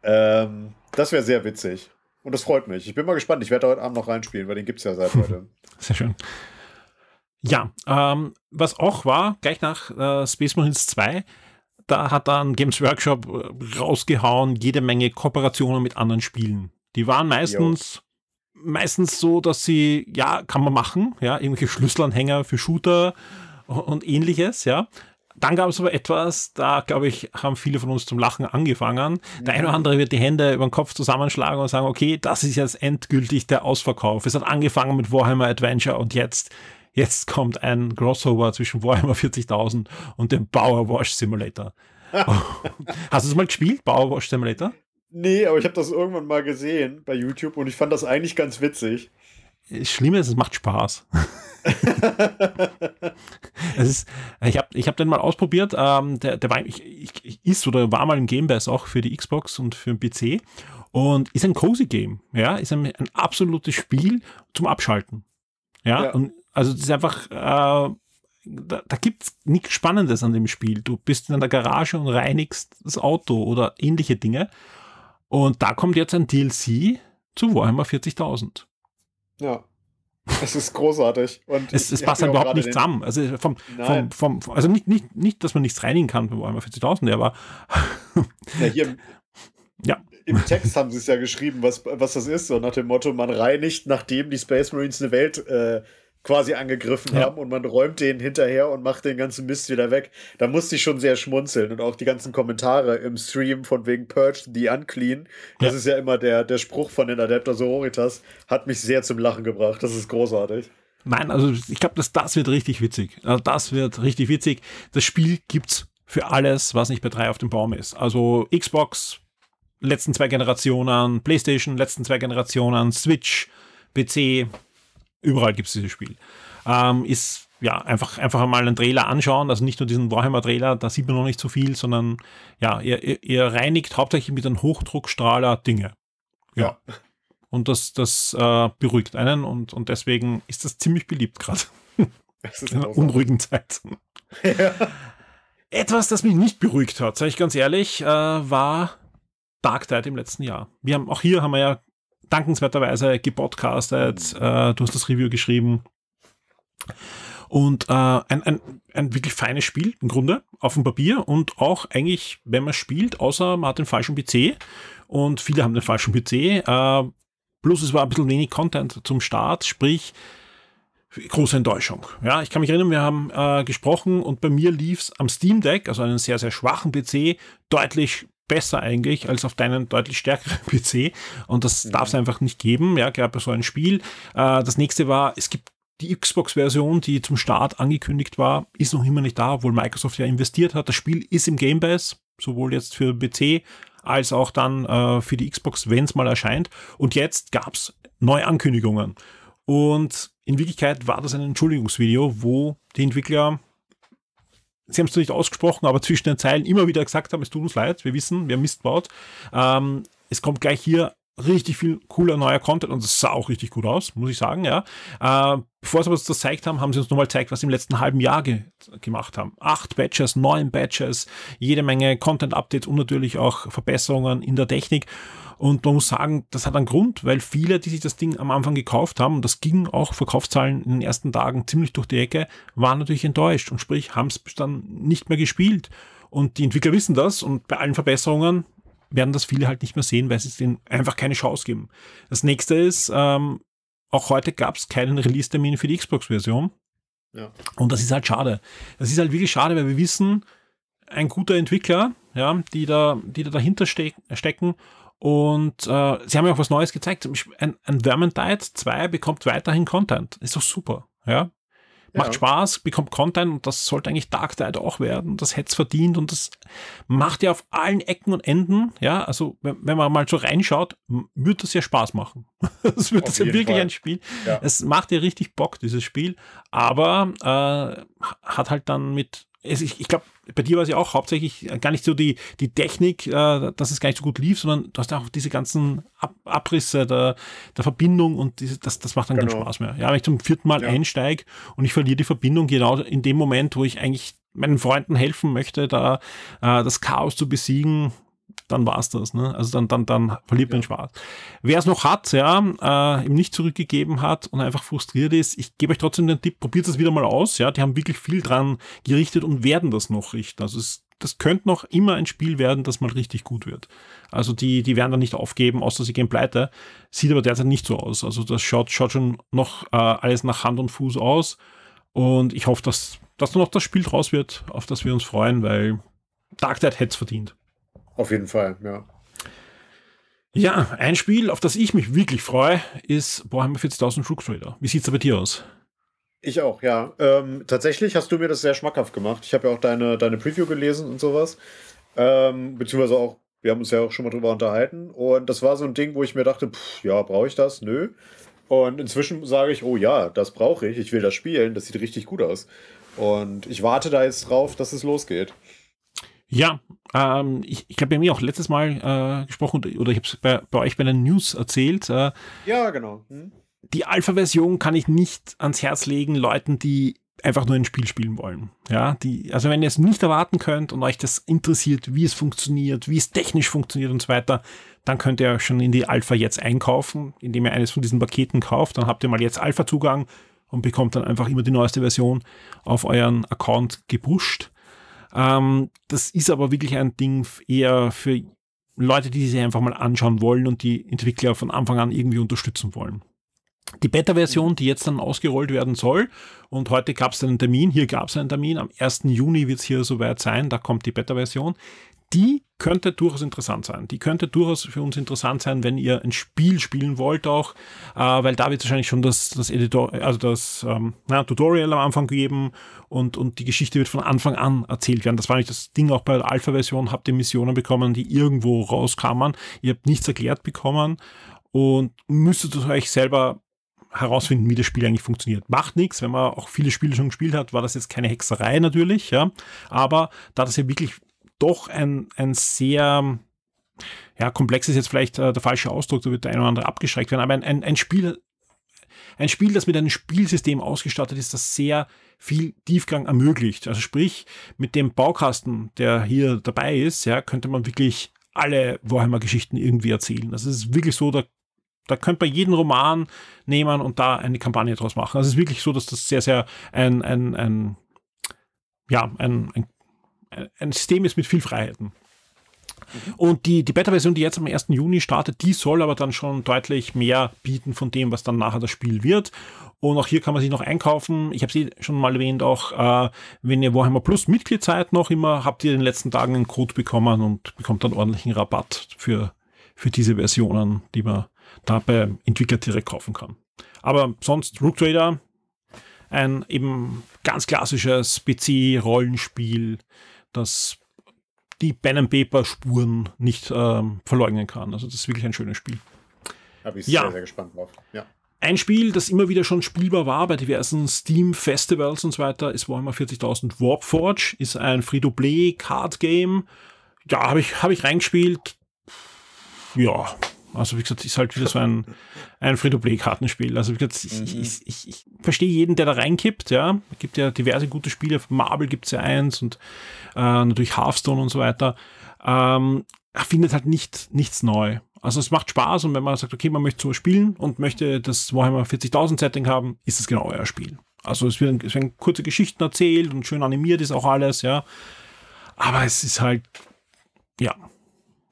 Ähm, das wäre sehr witzig. Und das freut mich. Ich bin mal gespannt. Ich werde heute Abend noch reinspielen, weil den gibt es ja seit heute. Sehr schön. Ja, ähm, was auch war, gleich nach äh, Space Marines 2, da hat dann Games Workshop äh, rausgehauen, jede Menge Kooperationen mit anderen Spielen. Die waren meistens, meistens so, dass sie, ja, kann man machen, ja, irgendwelche Schlüsselanhänger für Shooter und ähnliches, ja. Dann gab es aber etwas, da glaube ich, haben viele von uns zum Lachen angefangen. Der eine oder andere wird die Hände über den Kopf zusammenschlagen und sagen, okay, das ist jetzt endgültig der Ausverkauf. Es hat angefangen mit Warhammer Adventure und jetzt jetzt kommt ein Crossover zwischen Warhammer 40.000 und dem Power Wash Simulator. Hast du es mal gespielt, Power Wash Simulator? Nee, aber ich habe das irgendwann mal gesehen bei YouTube und ich fand das eigentlich ganz witzig. Das Schlimme ist, es macht Spaß. es ist, ich habe ich hab den mal ausprobiert. Ähm, der, der war, ich, ich, ist oder war mal im Game Pass auch für die Xbox und für den PC und ist ein cozy Game. Ja, ist ein, ein absolutes Spiel zum Abschalten. Ja, ja. und also das ist einfach, äh, da, da gibt es nichts Spannendes an dem Spiel. Du bist in der Garage und reinigst das Auto oder ähnliche Dinge. Und da kommt jetzt ein DLC zu Warhammer 40.000. Ja. Es ist großartig. Und es, es passt halt überhaupt nicht zusammen. Also, vom, vom, vom, also nicht, nicht, nicht, dass man nichts reinigen kann bei Warhammer 40.000, aber. Ja, hier ja. Im Text haben sie es ja geschrieben, was, was das ist, so nach dem Motto, man reinigt, nachdem die Space Marines eine Welt äh, quasi angegriffen ja. haben und man räumt denen hinterher und macht den ganzen Mist wieder weg. Da musste ich schon sehr schmunzeln und auch die ganzen Kommentare im Stream von wegen Purge the Unclean, das ja. ist ja immer der, der Spruch von den Adepter Sororitas, hat mich sehr zum Lachen gebracht. Das ist großartig. Nein, also ich glaube, das, das wird richtig witzig. Also das wird richtig witzig. Das Spiel gibt's für alles, was nicht bei drei auf dem Baum ist. Also Xbox, letzten zwei Generationen, PlayStation, letzten zwei Generationen, Switch, PC, überall gibt es dieses Spiel. Ähm, ist ja einfach, einfach mal einen Trailer anschauen, also nicht nur diesen Warhammer-Trailer, da sieht man noch nicht so viel, sondern ja, ihr, ihr reinigt hauptsächlich mit einem Hochdruckstrahler Dinge. Ja. ja. Und das, das äh, beruhigt einen und, und deswegen ist das ziemlich beliebt gerade. In einer unruhigen Zeit. Ja. Etwas, das mich nicht beruhigt hat, sage ich ganz ehrlich, äh, war Dark Tide im letzten Jahr. Wir haben, auch hier haben wir ja dankenswerterweise gepodcastet, äh, du hast das Review geschrieben. Und äh, ein, ein, ein wirklich feines Spiel im Grunde auf dem Papier und auch eigentlich, wenn man spielt, außer man hat den falschen PC und viele haben den falschen PC. Äh, plus es war ein bisschen wenig Content zum Start, sprich große Enttäuschung. Ja, ich kann mich erinnern, wir haben äh, gesprochen und bei mir lief es am Steam Deck, also einen sehr, sehr schwachen PC, deutlich besser eigentlich als auf deinen deutlich stärkeren PC. Und das mhm. darf es einfach nicht geben, ja, gerade bei so einem Spiel. Äh, das nächste war, es gibt die Xbox-Version, die zum Start angekündigt war, ist noch immer nicht da, obwohl Microsoft ja investiert hat. Das Spiel ist im Game Pass, sowohl jetzt für PC als auch dann äh, für die Xbox, wenn es mal erscheint. Und jetzt gab es neue Ankündigungen. Und in Wirklichkeit war das ein Entschuldigungsvideo, wo die Entwickler Sie haben es nicht ausgesprochen, aber zwischen den Zeilen immer wieder gesagt haben, es tut uns leid, wir wissen, wir haben Mist baut. Ähm, es kommt gleich hier richtig viel cooler neuer Content und es sah auch richtig gut aus, muss ich sagen, ja. Äh, bevor sie uns das gezeigt haben, haben sie uns nochmal gezeigt, was sie im letzten halben Jahr ge gemacht haben. Acht Batches, neun Batches, jede Menge Content-Updates und natürlich auch Verbesserungen in der Technik. Und man muss sagen, das hat einen Grund, weil viele, die sich das Ding am Anfang gekauft haben, und das ging auch Verkaufszahlen in den ersten Tagen ziemlich durch die Ecke, waren natürlich enttäuscht und sprich, haben es dann nicht mehr gespielt. Und die Entwickler wissen das und bei allen Verbesserungen werden das viele halt nicht mehr sehen, weil sie es denen einfach keine Chance geben. Das nächste ist, ähm, auch heute gab es keinen Release-Termin für die Xbox-Version. Ja. Und das ist halt schade. Das ist halt wirklich schade, weil wir wissen, ein guter Entwickler, ja, die da, die da dahinter ste stecken und äh, sie haben ja auch was Neues gezeigt. Ein, ein Vermintide 2 bekommt weiterhin Content. Ist doch super. Ja. Macht ja. Spaß, bekommt Content und das sollte eigentlich Dark Tide auch werden. Das hätte es verdient und das macht ja auf allen Ecken und Enden. Ja, also wenn, wenn man mal so reinschaut, wird das ja Spaß machen. Es wird das ja wirklich Fall. ein Spiel. Ja. Es macht ja richtig Bock, dieses Spiel. Aber äh, hat halt dann mit ich, ich glaube, bei dir war es ja auch hauptsächlich gar nicht so die, die Technik, äh, dass es gar nicht so gut lief, sondern du hast auch diese ganzen Ab Abrisse der, der Verbindung und diese, das, das macht dann genau. keinen Spaß mehr. Ja, wenn ich zum vierten Mal ja. einsteige und ich verliere die Verbindung genau in dem Moment, wo ich eigentlich meinen Freunden helfen möchte, da äh, das Chaos zu besiegen, dann war es das. Ne? Also dann, dann, dann verliert man ja. Spaß. Wer es noch hat, ja, äh, ihm nicht zurückgegeben hat und einfach frustriert ist, ich gebe euch trotzdem den Tipp, probiert es wieder mal aus. Ja, die haben wirklich viel dran gerichtet und werden das noch richten. Also es, das könnte noch immer ein Spiel werden, das mal richtig gut wird. Also die, die werden dann nicht aufgeben, außer sie gehen pleite. Sieht aber derzeit nicht so aus. Also das schaut, schaut schon noch äh, alles nach Hand und Fuß aus. Und ich hoffe, dass, dass noch das Spiel draus wird, auf das wir uns freuen, weil Dark Tide hätte es verdient. Auf jeden Fall, ja. Ja, ein Spiel, auf das ich mich wirklich freue, ist Warhammer 40.000 Rook Trader. Wie sieht es da bei dir aus? Ich auch, ja. Ähm, tatsächlich hast du mir das sehr schmackhaft gemacht. Ich habe ja auch deine, deine Preview gelesen und sowas. Ähm, beziehungsweise auch, wir haben uns ja auch schon mal drüber unterhalten. Und das war so ein Ding, wo ich mir dachte, pff, ja, brauche ich das? Nö. Und inzwischen sage ich, oh ja, das brauche ich. Ich will das spielen. Das sieht richtig gut aus. Und ich warte da jetzt drauf, dass es losgeht. Ja, ähm, ich, ich habe bei mir auch letztes Mal äh, gesprochen oder ich habe es bei, bei, euch bei den News erzählt. Äh, ja, genau. Hm. Die Alpha-Version kann ich nicht ans Herz legen, Leuten, die einfach nur ein Spiel spielen wollen. Ja, die, also wenn ihr es nicht erwarten könnt und euch das interessiert, wie es funktioniert, wie es technisch funktioniert und so weiter, dann könnt ihr schon in die Alpha jetzt einkaufen, indem ihr eines von diesen Paketen kauft. Dann habt ihr mal jetzt Alpha-Zugang und bekommt dann einfach immer die neueste Version auf euren Account gepusht. Ähm, das ist aber wirklich ein Ding eher für Leute, die sich einfach mal anschauen wollen und die Entwickler von Anfang an irgendwie unterstützen wollen. Die Beta-Version, die jetzt dann ausgerollt werden soll, und heute gab es einen Termin, hier gab es einen Termin, am 1. Juni wird es hier soweit sein, da kommt die Beta-Version, die könnte durchaus interessant sein. Die könnte durchaus für uns interessant sein, wenn ihr ein Spiel spielen wollt auch, äh, weil da wird wahrscheinlich schon das, das Editor, also das ähm, na, Tutorial am Anfang geben und, und die Geschichte wird von Anfang an erzählt werden. Das war nicht das Ding auch bei der Alpha-Version, habt ihr Missionen bekommen, die irgendwo rauskamen. Ihr habt nichts erklärt bekommen und müsstet euch selber herausfinden, wie das Spiel eigentlich funktioniert. Macht nichts, wenn man auch viele Spiele schon gespielt hat, war das jetzt keine Hexerei natürlich, ja. Aber da das ja wirklich doch ein, ein sehr, ja, komplex ist jetzt vielleicht äh, der falsche Ausdruck, da wird der eine oder andere abgeschreckt werden, aber ein, ein, ein Spiel, ein Spiel, das mit einem Spielsystem ausgestattet ist, das sehr viel Tiefgang ermöglicht. Also sprich, mit dem Baukasten, der hier dabei ist, ja, könnte man wirklich alle Warhammer-Geschichten irgendwie erzählen. Es ist wirklich so, da, da könnte man jeden Roman nehmen und da eine Kampagne draus machen. Also es ist wirklich so, dass das sehr, sehr ein, ein, ein ja, ein, ein ein System ist mit viel Freiheiten. Und die, die Beta-Version, die jetzt am 1. Juni startet, die soll aber dann schon deutlich mehr bieten von dem, was dann nachher das Spiel wird. Und auch hier kann man sich noch einkaufen. Ich habe sie schon mal erwähnt, auch äh, wenn ihr Warhammer Plus Mitglied seid noch immer, habt ihr in den letzten Tagen einen Code bekommen und bekommt dann ordentlichen Rabatt für, für diese Versionen, die man da bei Entwickler direkt kaufen kann. Aber sonst Rook Trader, ein eben ganz klassisches PC-Rollenspiel, das die Pen Paper Spuren nicht ähm, verleugnen kann. Also das ist wirklich ein schönes Spiel. Da bin ich ja. sehr, sehr gespannt drauf. Ja. Ein Spiel, das immer wieder schon spielbar war bei diversen Steam-Festivals und so weiter, ist Warhammer 40.000 Warpforge, ist ein Free-to-Play-Card-Game. Ja, habe ich, hab ich reingespielt. Ja, also wie gesagt, ist halt wieder so ein, ein Free-to-Play-Kartenspiel. Also wie gesagt, ich, mhm. ich, ich, ich, verstehe jeden, der da reinkippt, ja. Es gibt ja diverse gute Spiele, Marvel gibt es ja eins und äh, natürlich Hearthstone und so weiter. Ähm, er findet halt nicht, nichts neu. Also es macht Spaß und wenn man sagt, okay, man möchte so spielen und möchte das Warhammer 40.000 Setting haben, ist es genau euer Spiel. Also es werden, es werden kurze Geschichten erzählt und schön animiert ist auch alles, ja. Aber es ist halt, ja.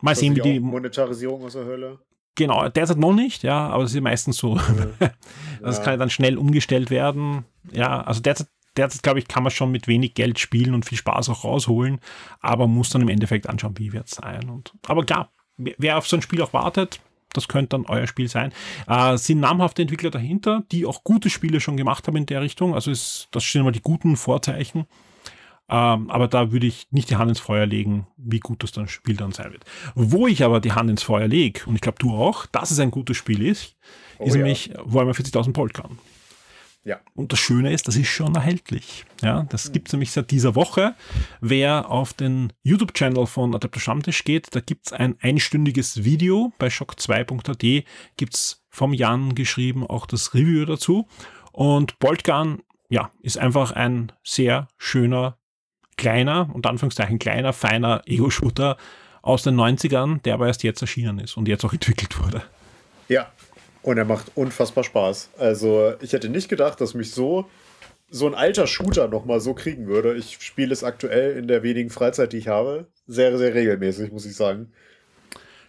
Mal sehen, wie die Monetarisierung aus der Hölle. Genau, derzeit noch nicht, ja, aber es ist meistens so. Ja. das ja. kann dann schnell umgestellt werden. Ja, also derzeit, derzeit glaube ich, kann man schon mit wenig Geld spielen und viel Spaß auch rausholen, aber muss dann im Endeffekt anschauen, wie wird es sein. Und, aber klar, wer auf so ein Spiel auch wartet, das könnte dann euer Spiel sein. Äh, sind namhafte Entwickler dahinter, die auch gute Spiele schon gemacht haben in der Richtung. Also ist, das stehen immer die guten Vorzeichen. Ähm, aber da würde ich nicht die Hand ins Feuer legen, wie gut das dann Spiel dann sein wird. Wo ich aber die Hand ins Feuer lege, und ich glaube du auch, dass es ein gutes Spiel ist, oh, ist ja. nämlich Warhammer 40.000 Polkan. Ja. Und das Schöne ist, das ist schon erhältlich. Ja, das mhm. gibt es nämlich seit dieser Woche. Wer auf den YouTube-Channel von Adapter Stammtisch geht, da gibt es ein einstündiges Video. Bei shock2.at gibt es vom Jan geschrieben auch das Review dazu. Und Boltgun, ja, ist einfach ein sehr schöner kleiner, unter Anführungszeichen kleiner, feiner Ego-Shooter aus den 90ern, der aber erst jetzt erschienen ist und jetzt auch entwickelt wurde. Ja, und er macht unfassbar Spaß. Also ich hätte nicht gedacht, dass mich so so ein alter Shooter noch mal so kriegen würde. Ich spiele es aktuell in der wenigen Freizeit, die ich habe, sehr, sehr regelmäßig, muss ich sagen.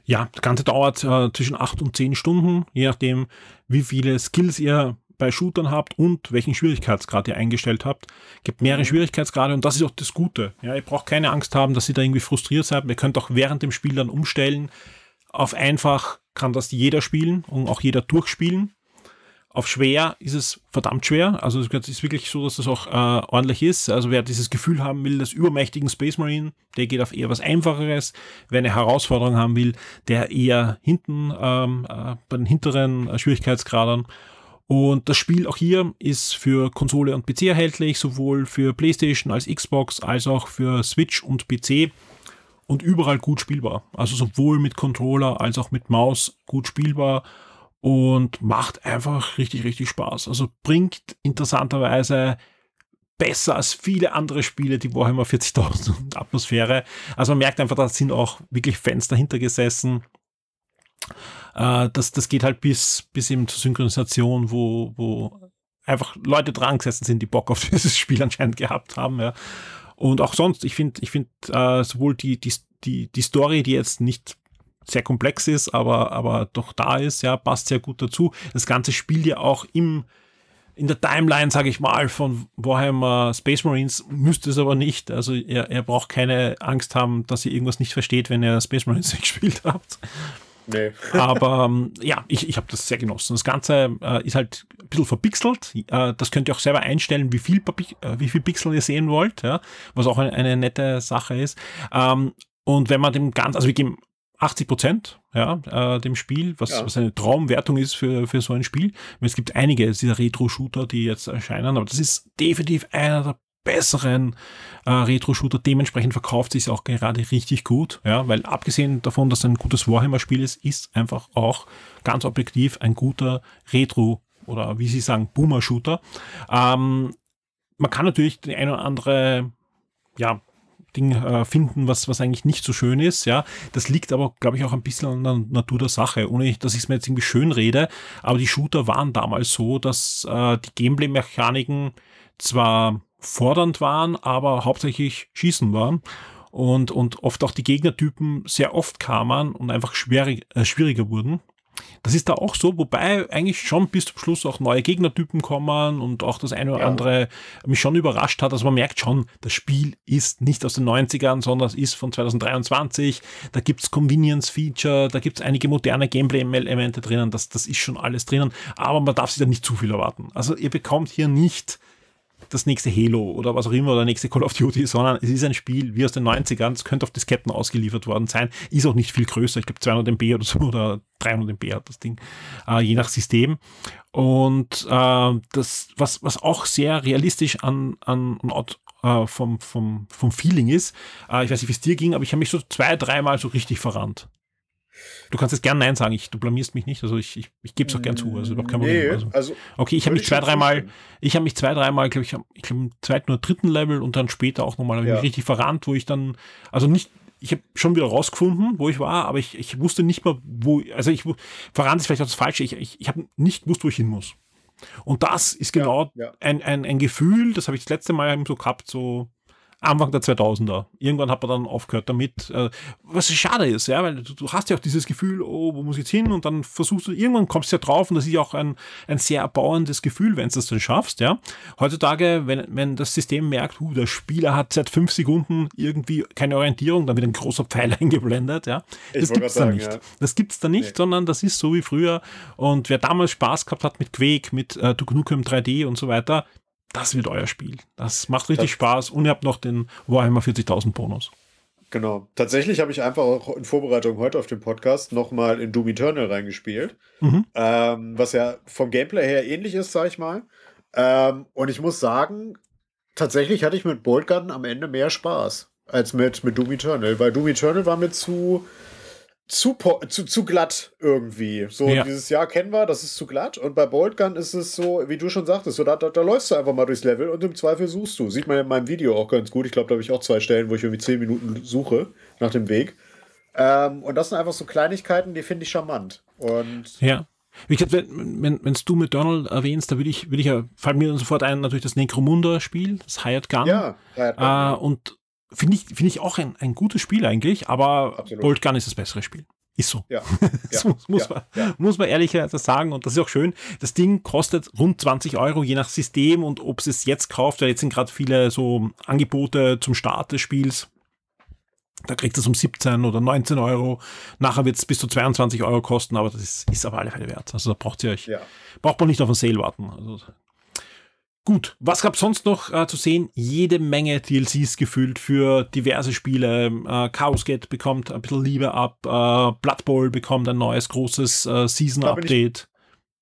Ja, das Ganze dauert äh, zwischen 8 und 10 Stunden, je nachdem, wie viele Skills ihr bei Shootern habt und welchen Schwierigkeitsgrad ihr eingestellt habt. Es gibt mehrere mhm. Schwierigkeitsgrade und das ist auch das Gute. Ja, ihr braucht keine Angst haben, dass ihr da irgendwie frustriert seid. Ihr könnt auch während dem Spiel dann umstellen. Auf einfach kann das jeder spielen und auch jeder durchspielen. Auf schwer ist es verdammt schwer. Also es ist wirklich so, dass das auch äh, ordentlich ist. Also wer dieses Gefühl haben will, des übermächtigen Space Marine, der geht auf eher was Einfacheres. Wer eine Herausforderung haben will, der eher hinten ähm, äh, bei den hinteren äh, Schwierigkeitsgraden. Und das Spiel auch hier ist für Konsole und PC erhältlich, sowohl für PlayStation als Xbox als auch für Switch und PC und überall gut spielbar. Also sowohl mit Controller als auch mit Maus gut spielbar und macht einfach richtig, richtig Spaß. Also bringt interessanterweise besser als viele andere Spiele die Warhammer 40.000 Atmosphäre. Also man merkt einfach, da sind auch wirklich Fans dahinter gesessen Äh, das, das geht halt bis, bis eben zur Synchronisation, wo, wo einfach Leute dran gesessen sind, die Bock auf dieses Spiel anscheinend gehabt haben. Ja. Und auch sonst, ich finde, ich finde äh, sowohl die, die, die, die Story, die jetzt nicht sehr komplex ist, aber, aber doch da ist, ja, passt sehr gut dazu. Das Ganze spielt ja auch im, in der Timeline, sage ich mal, von Warhammer Space Marines, müsste es aber nicht. Also er, er braucht keine Angst haben, dass ihr irgendwas nicht versteht, wenn ihr Space Marines gespielt habt. Nee. Aber ähm, ja, ich, ich habe das sehr genossen. Das Ganze äh, ist halt ein bisschen verpixelt. Äh, das könnt ihr auch selber einstellen, wie viel, äh, wie viel Pixel ihr sehen wollt, ja? was auch eine, eine nette Sache ist. Ähm, und wenn man dem Ganzen, also wir geben 80 Prozent ja, äh, dem Spiel, was, ja. was eine Traumwertung ist für, für so ein Spiel. Es gibt einige dieser Retro-Shooter, die jetzt erscheinen, aber das ist definitiv einer der besseren äh, Retro-Shooter. Dementsprechend verkauft sich auch gerade richtig gut, ja, weil abgesehen davon, dass es ein gutes Warhammer-Spiel ist, ist einfach auch ganz objektiv ein guter Retro- oder wie Sie sagen, Boomer-Shooter. Ähm, man kann natürlich die eine oder andere ja, Ding äh, finden, was, was eigentlich nicht so schön ist. Ja, das liegt aber, glaube ich, auch ein bisschen an der Natur der Sache, ohne dass ich es mir jetzt irgendwie schön rede. Aber die Shooter waren damals so, dass äh, die Gameplay-Mechaniken zwar fordernd waren, aber hauptsächlich schießen waren. Und, und oft auch die Gegnertypen sehr oft kamen und einfach schwierig, äh, schwieriger wurden. Das ist da auch so, wobei eigentlich schon bis zum Schluss auch neue Gegnertypen kommen und auch das eine oder ja. andere mich schon überrascht hat. Also man merkt schon, das Spiel ist nicht aus den 90ern, sondern es ist von 2023. Da gibt's Convenience-Feature, da gibt's einige moderne Gameplay-Elemente drinnen, das, das ist schon alles drinnen, aber man darf sich da nicht zu viel erwarten. Also ihr bekommt hier nicht das nächste Halo oder was auch immer oder nächste Call of Duty, sondern es ist ein Spiel wie aus den 90ern. Es könnte auf Disketten ausgeliefert worden sein. Ist auch nicht viel größer. Ich glaube 200 MB oder so oder 300 MB hat das Ding, äh, je nach System. Und äh, das, was, was auch sehr realistisch an, an, an äh, vom, vom, vom Feeling ist, äh, ich weiß nicht, wie es dir ging, aber ich habe mich so zwei, dreimal so richtig verrannt. Du kannst jetzt gern Nein sagen, ich, du blamierst mich nicht, also ich, ich, ich gebe es auch gern zu. Also überhaupt kein Problem. Also, also, okay, ich habe mich zwei, dreimal, ich habe mich zwei, dreimal, glaube ich, ich glaube im zweiten oder dritten Level und dann später auch nochmal ja. richtig verrannt, wo ich dann, also nicht, ich habe schon wieder rausgefunden, wo ich war, aber ich, ich wusste nicht mehr, wo, also ich, verrannt ist vielleicht auch das Falsche, ich, ich, ich habe nicht gewusst, wo ich hin muss. Und das ist genau ja, ja. Ein, ein, ein Gefühl, das habe ich das letzte Mal so gehabt, so Anfang der 2000er. Irgendwann hat man dann aufgehört damit, äh, was schade ist, ja, weil du, hast ja auch dieses Gefühl, oh, wo muss ich jetzt hin? Und dann versuchst du, irgendwann kommst du ja drauf und das ist ja auch ein, ein sehr erbauendes Gefühl, wenn du das dann schaffst, ja. Heutzutage, wenn, wenn das System merkt, uh, der Spieler hat seit fünf Sekunden irgendwie keine Orientierung, dann wird ein großer Pfeil eingeblendet, ja. Das gibt's da nicht. Ja. Das gibt's da nicht, nee. sondern das ist so wie früher. Und wer damals Spaß gehabt hat mit Quake, mit äh, Duke Nukem 3D und so weiter, das wird euer Spiel. Das macht richtig das Spaß und ihr habt noch den Warhammer 40.000 Bonus. Genau. Tatsächlich habe ich einfach auch in Vorbereitung heute auf den Podcast nochmal in Doom Eternal reingespielt. Mhm. Ähm, was ja vom Gameplay her ähnlich ist, sag ich mal. Ähm, und ich muss sagen, tatsächlich hatte ich mit Boltgun am Ende mehr Spaß als mit, mit Doom Eternal, weil Doom Eternal war mir zu, zu, zu, zu glatt irgendwie. So ja. dieses Jahr kennen wir, das ist zu glatt. Und bei Boltgun ist es so, wie du schon sagtest, so, da, da, da, läufst du einfach mal durchs Level und im Zweifel suchst du. Sieht man in meinem Video auch ganz gut. Ich glaube, da habe ich auch zwei Stellen, wo ich irgendwie zehn Minuten suche nach dem Weg. Ähm, und das sind einfach so Kleinigkeiten, die finde ich charmant. Und ja. Wie gesagt, wenn, wenn, wenn du mit Donald erwähnst, da würde ich, würde ich ja, fällt mir sofort ein, natürlich das Necromunda-Spiel, das Hired Gun. Ja, Hired Gun. Äh, und Finde ich, finde ich auch ein, ein gutes Spiel eigentlich, aber Absolut. Bolt Gun ist das bessere Spiel. Ist so. Ja. das ja. muss, ja. Man, muss man ehrlicherweise sagen. Und das ist auch schön. Das Ding kostet rund 20 Euro, je nach System und ob es jetzt kauft. Weil jetzt sind gerade viele so Angebote zum Start des Spiels. Da kriegt es um 17 oder 19 Euro. Nachher wird es bis zu 22 Euro kosten, aber das ist, ist aber alle Fälle wert. Also da braucht ihr euch, ja. braucht man nicht auf den Sale warten. Also Gut, was gab sonst noch äh, zu sehen? Jede Menge DLCs gefüllt für diverse Spiele. Äh, Chaos Gate bekommt ein bisschen Liebe ab. Äh, Blood Bowl bekommt ein neues großes äh, Season-Update.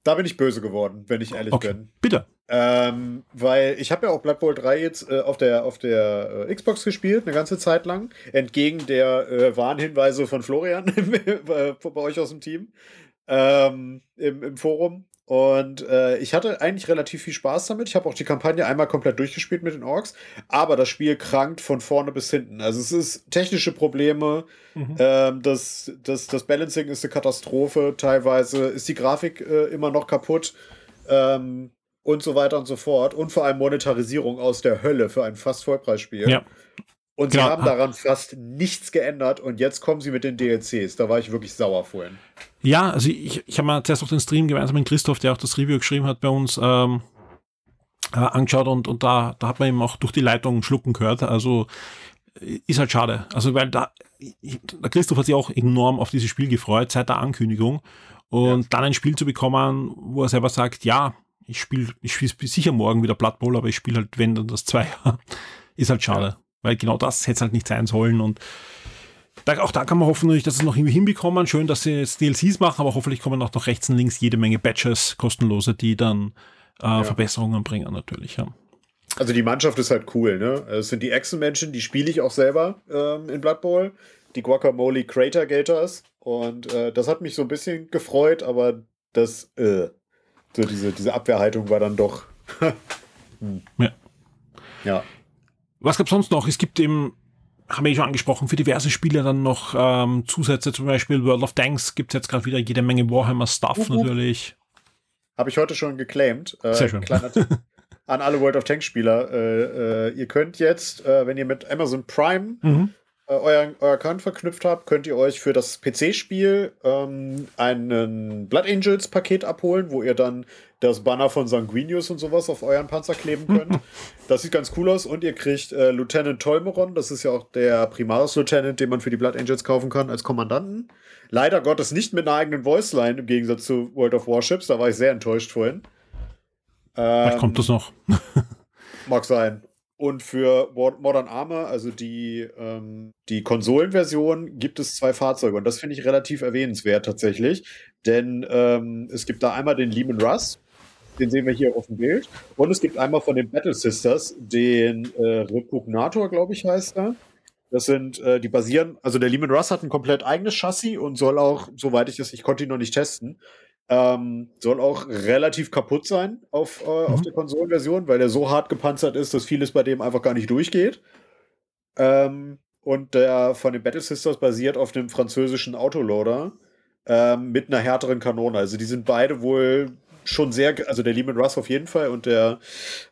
Da, da, bin ich böse geworden, wenn ich ehrlich okay. bin. Bitte. Ähm, weil ich habe ja auch Blood Bowl 3 jetzt äh, auf der, auf der äh, Xbox gespielt, eine ganze Zeit lang. Entgegen der äh, Warnhinweise von Florian bei euch aus dem Team ähm, im, im Forum. Und äh, ich hatte eigentlich relativ viel Spaß damit. Ich habe auch die Kampagne einmal komplett durchgespielt mit den Orks. Aber das Spiel krankt von vorne bis hinten. Also es ist technische Probleme. Mhm. Ähm, das, das, das Balancing ist eine Katastrophe. Teilweise ist die Grafik äh, immer noch kaputt. Ähm, und so weiter und so fort. Und vor allem Monetarisierung aus der Hölle für ein fast Vollpreisspiel. Ja. Und sie haben daran fast nichts geändert und jetzt kommen sie mit den DLCs. Da war ich wirklich sauer vorhin. Ja, also ich, ich habe mir zuerst auch den Stream gemeinsam mit Christoph, der auch das Review geschrieben hat, bei uns ähm, äh, angeschaut und, und da, da hat man ihm auch durch die Leitung schlucken gehört. Also ist halt schade. Also weil da, der Christoph hat sich auch enorm auf dieses Spiel gefreut seit der Ankündigung und ja. dann ein Spiel zu bekommen, wo er selber sagt, ja, ich spiele ich spiel sicher morgen wieder Blood Bowl, aber ich spiele halt, wenn dann das Zweier, ist halt schade. Ja. Weil genau das hätte es halt nicht sein sollen und da, auch da kann man hoffen, dass sie es noch irgendwie hinbekommen. Schön, dass sie jetzt DLCs machen, aber hoffentlich kommen auch noch rechts und links jede Menge Batches, kostenlose, die dann äh, ja. Verbesserungen bringen natürlich. Ja. Also die Mannschaft ist halt cool, ne? Es sind die Echsenmenschen, die spiele ich auch selber ähm, in Blood Bowl. Die Guacamole Crater Gators. Und äh, das hat mich so ein bisschen gefreut, aber das, äh, so diese, diese Abwehrhaltung war dann doch. hm. Ja. Ja. Was gab es sonst noch? Es gibt eben, haben wir eh schon angesprochen, für diverse Spiele dann noch ähm, Zusätze, zum Beispiel World of Tanks gibt es jetzt gerade wieder jede Menge Warhammer-Stuff uh -huh. natürlich. Habe ich heute schon geclaimed. Äh, Sehr schön. an alle World of Tanks-Spieler. Äh, äh, ihr könnt jetzt, äh, wenn ihr mit Amazon Prime mhm. Äh, euer, euer Account verknüpft habt, könnt ihr euch für das PC-Spiel ähm, einen Blood Angels-Paket abholen, wo ihr dann das Banner von Sanguinius und sowas auf euren Panzer kleben könnt. das sieht ganz cool aus und ihr kriegt äh, Lieutenant Tolmeron, das ist ja auch der Primaris-Lieutenant, den man für die Blood Angels kaufen kann, als Kommandanten. Leider Gottes nicht mit einer eigenen Voice-Line im Gegensatz zu World of Warships, da war ich sehr enttäuscht vorhin. Ähm, kommt das noch. mag sein. Und für Modern Armor, also die, ähm, die Konsolenversion, gibt es zwei Fahrzeuge. Und das finde ich relativ erwähnenswert tatsächlich. Denn ähm, es gibt da einmal den Lehman Russ, den sehen wir hier auf dem Bild. Und es gibt einmal von den Battle Sisters den äh, Repugnator, glaube ich, heißt er. Das sind, äh, die basieren, also der Lehman Russ hat ein komplett eigenes Chassis und soll auch, soweit ich das, ich konnte ihn noch nicht testen, ähm, soll auch relativ kaputt sein auf, äh, mhm. auf der Konsolenversion, weil der so hart gepanzert ist, dass vieles bei dem einfach gar nicht durchgeht. Ähm, und der von den Battle Sisters basiert auf dem französischen Autoloader ähm, mit einer härteren Kanone. Also die sind beide wohl schon sehr, also der Lehman Russ auf jeden Fall und der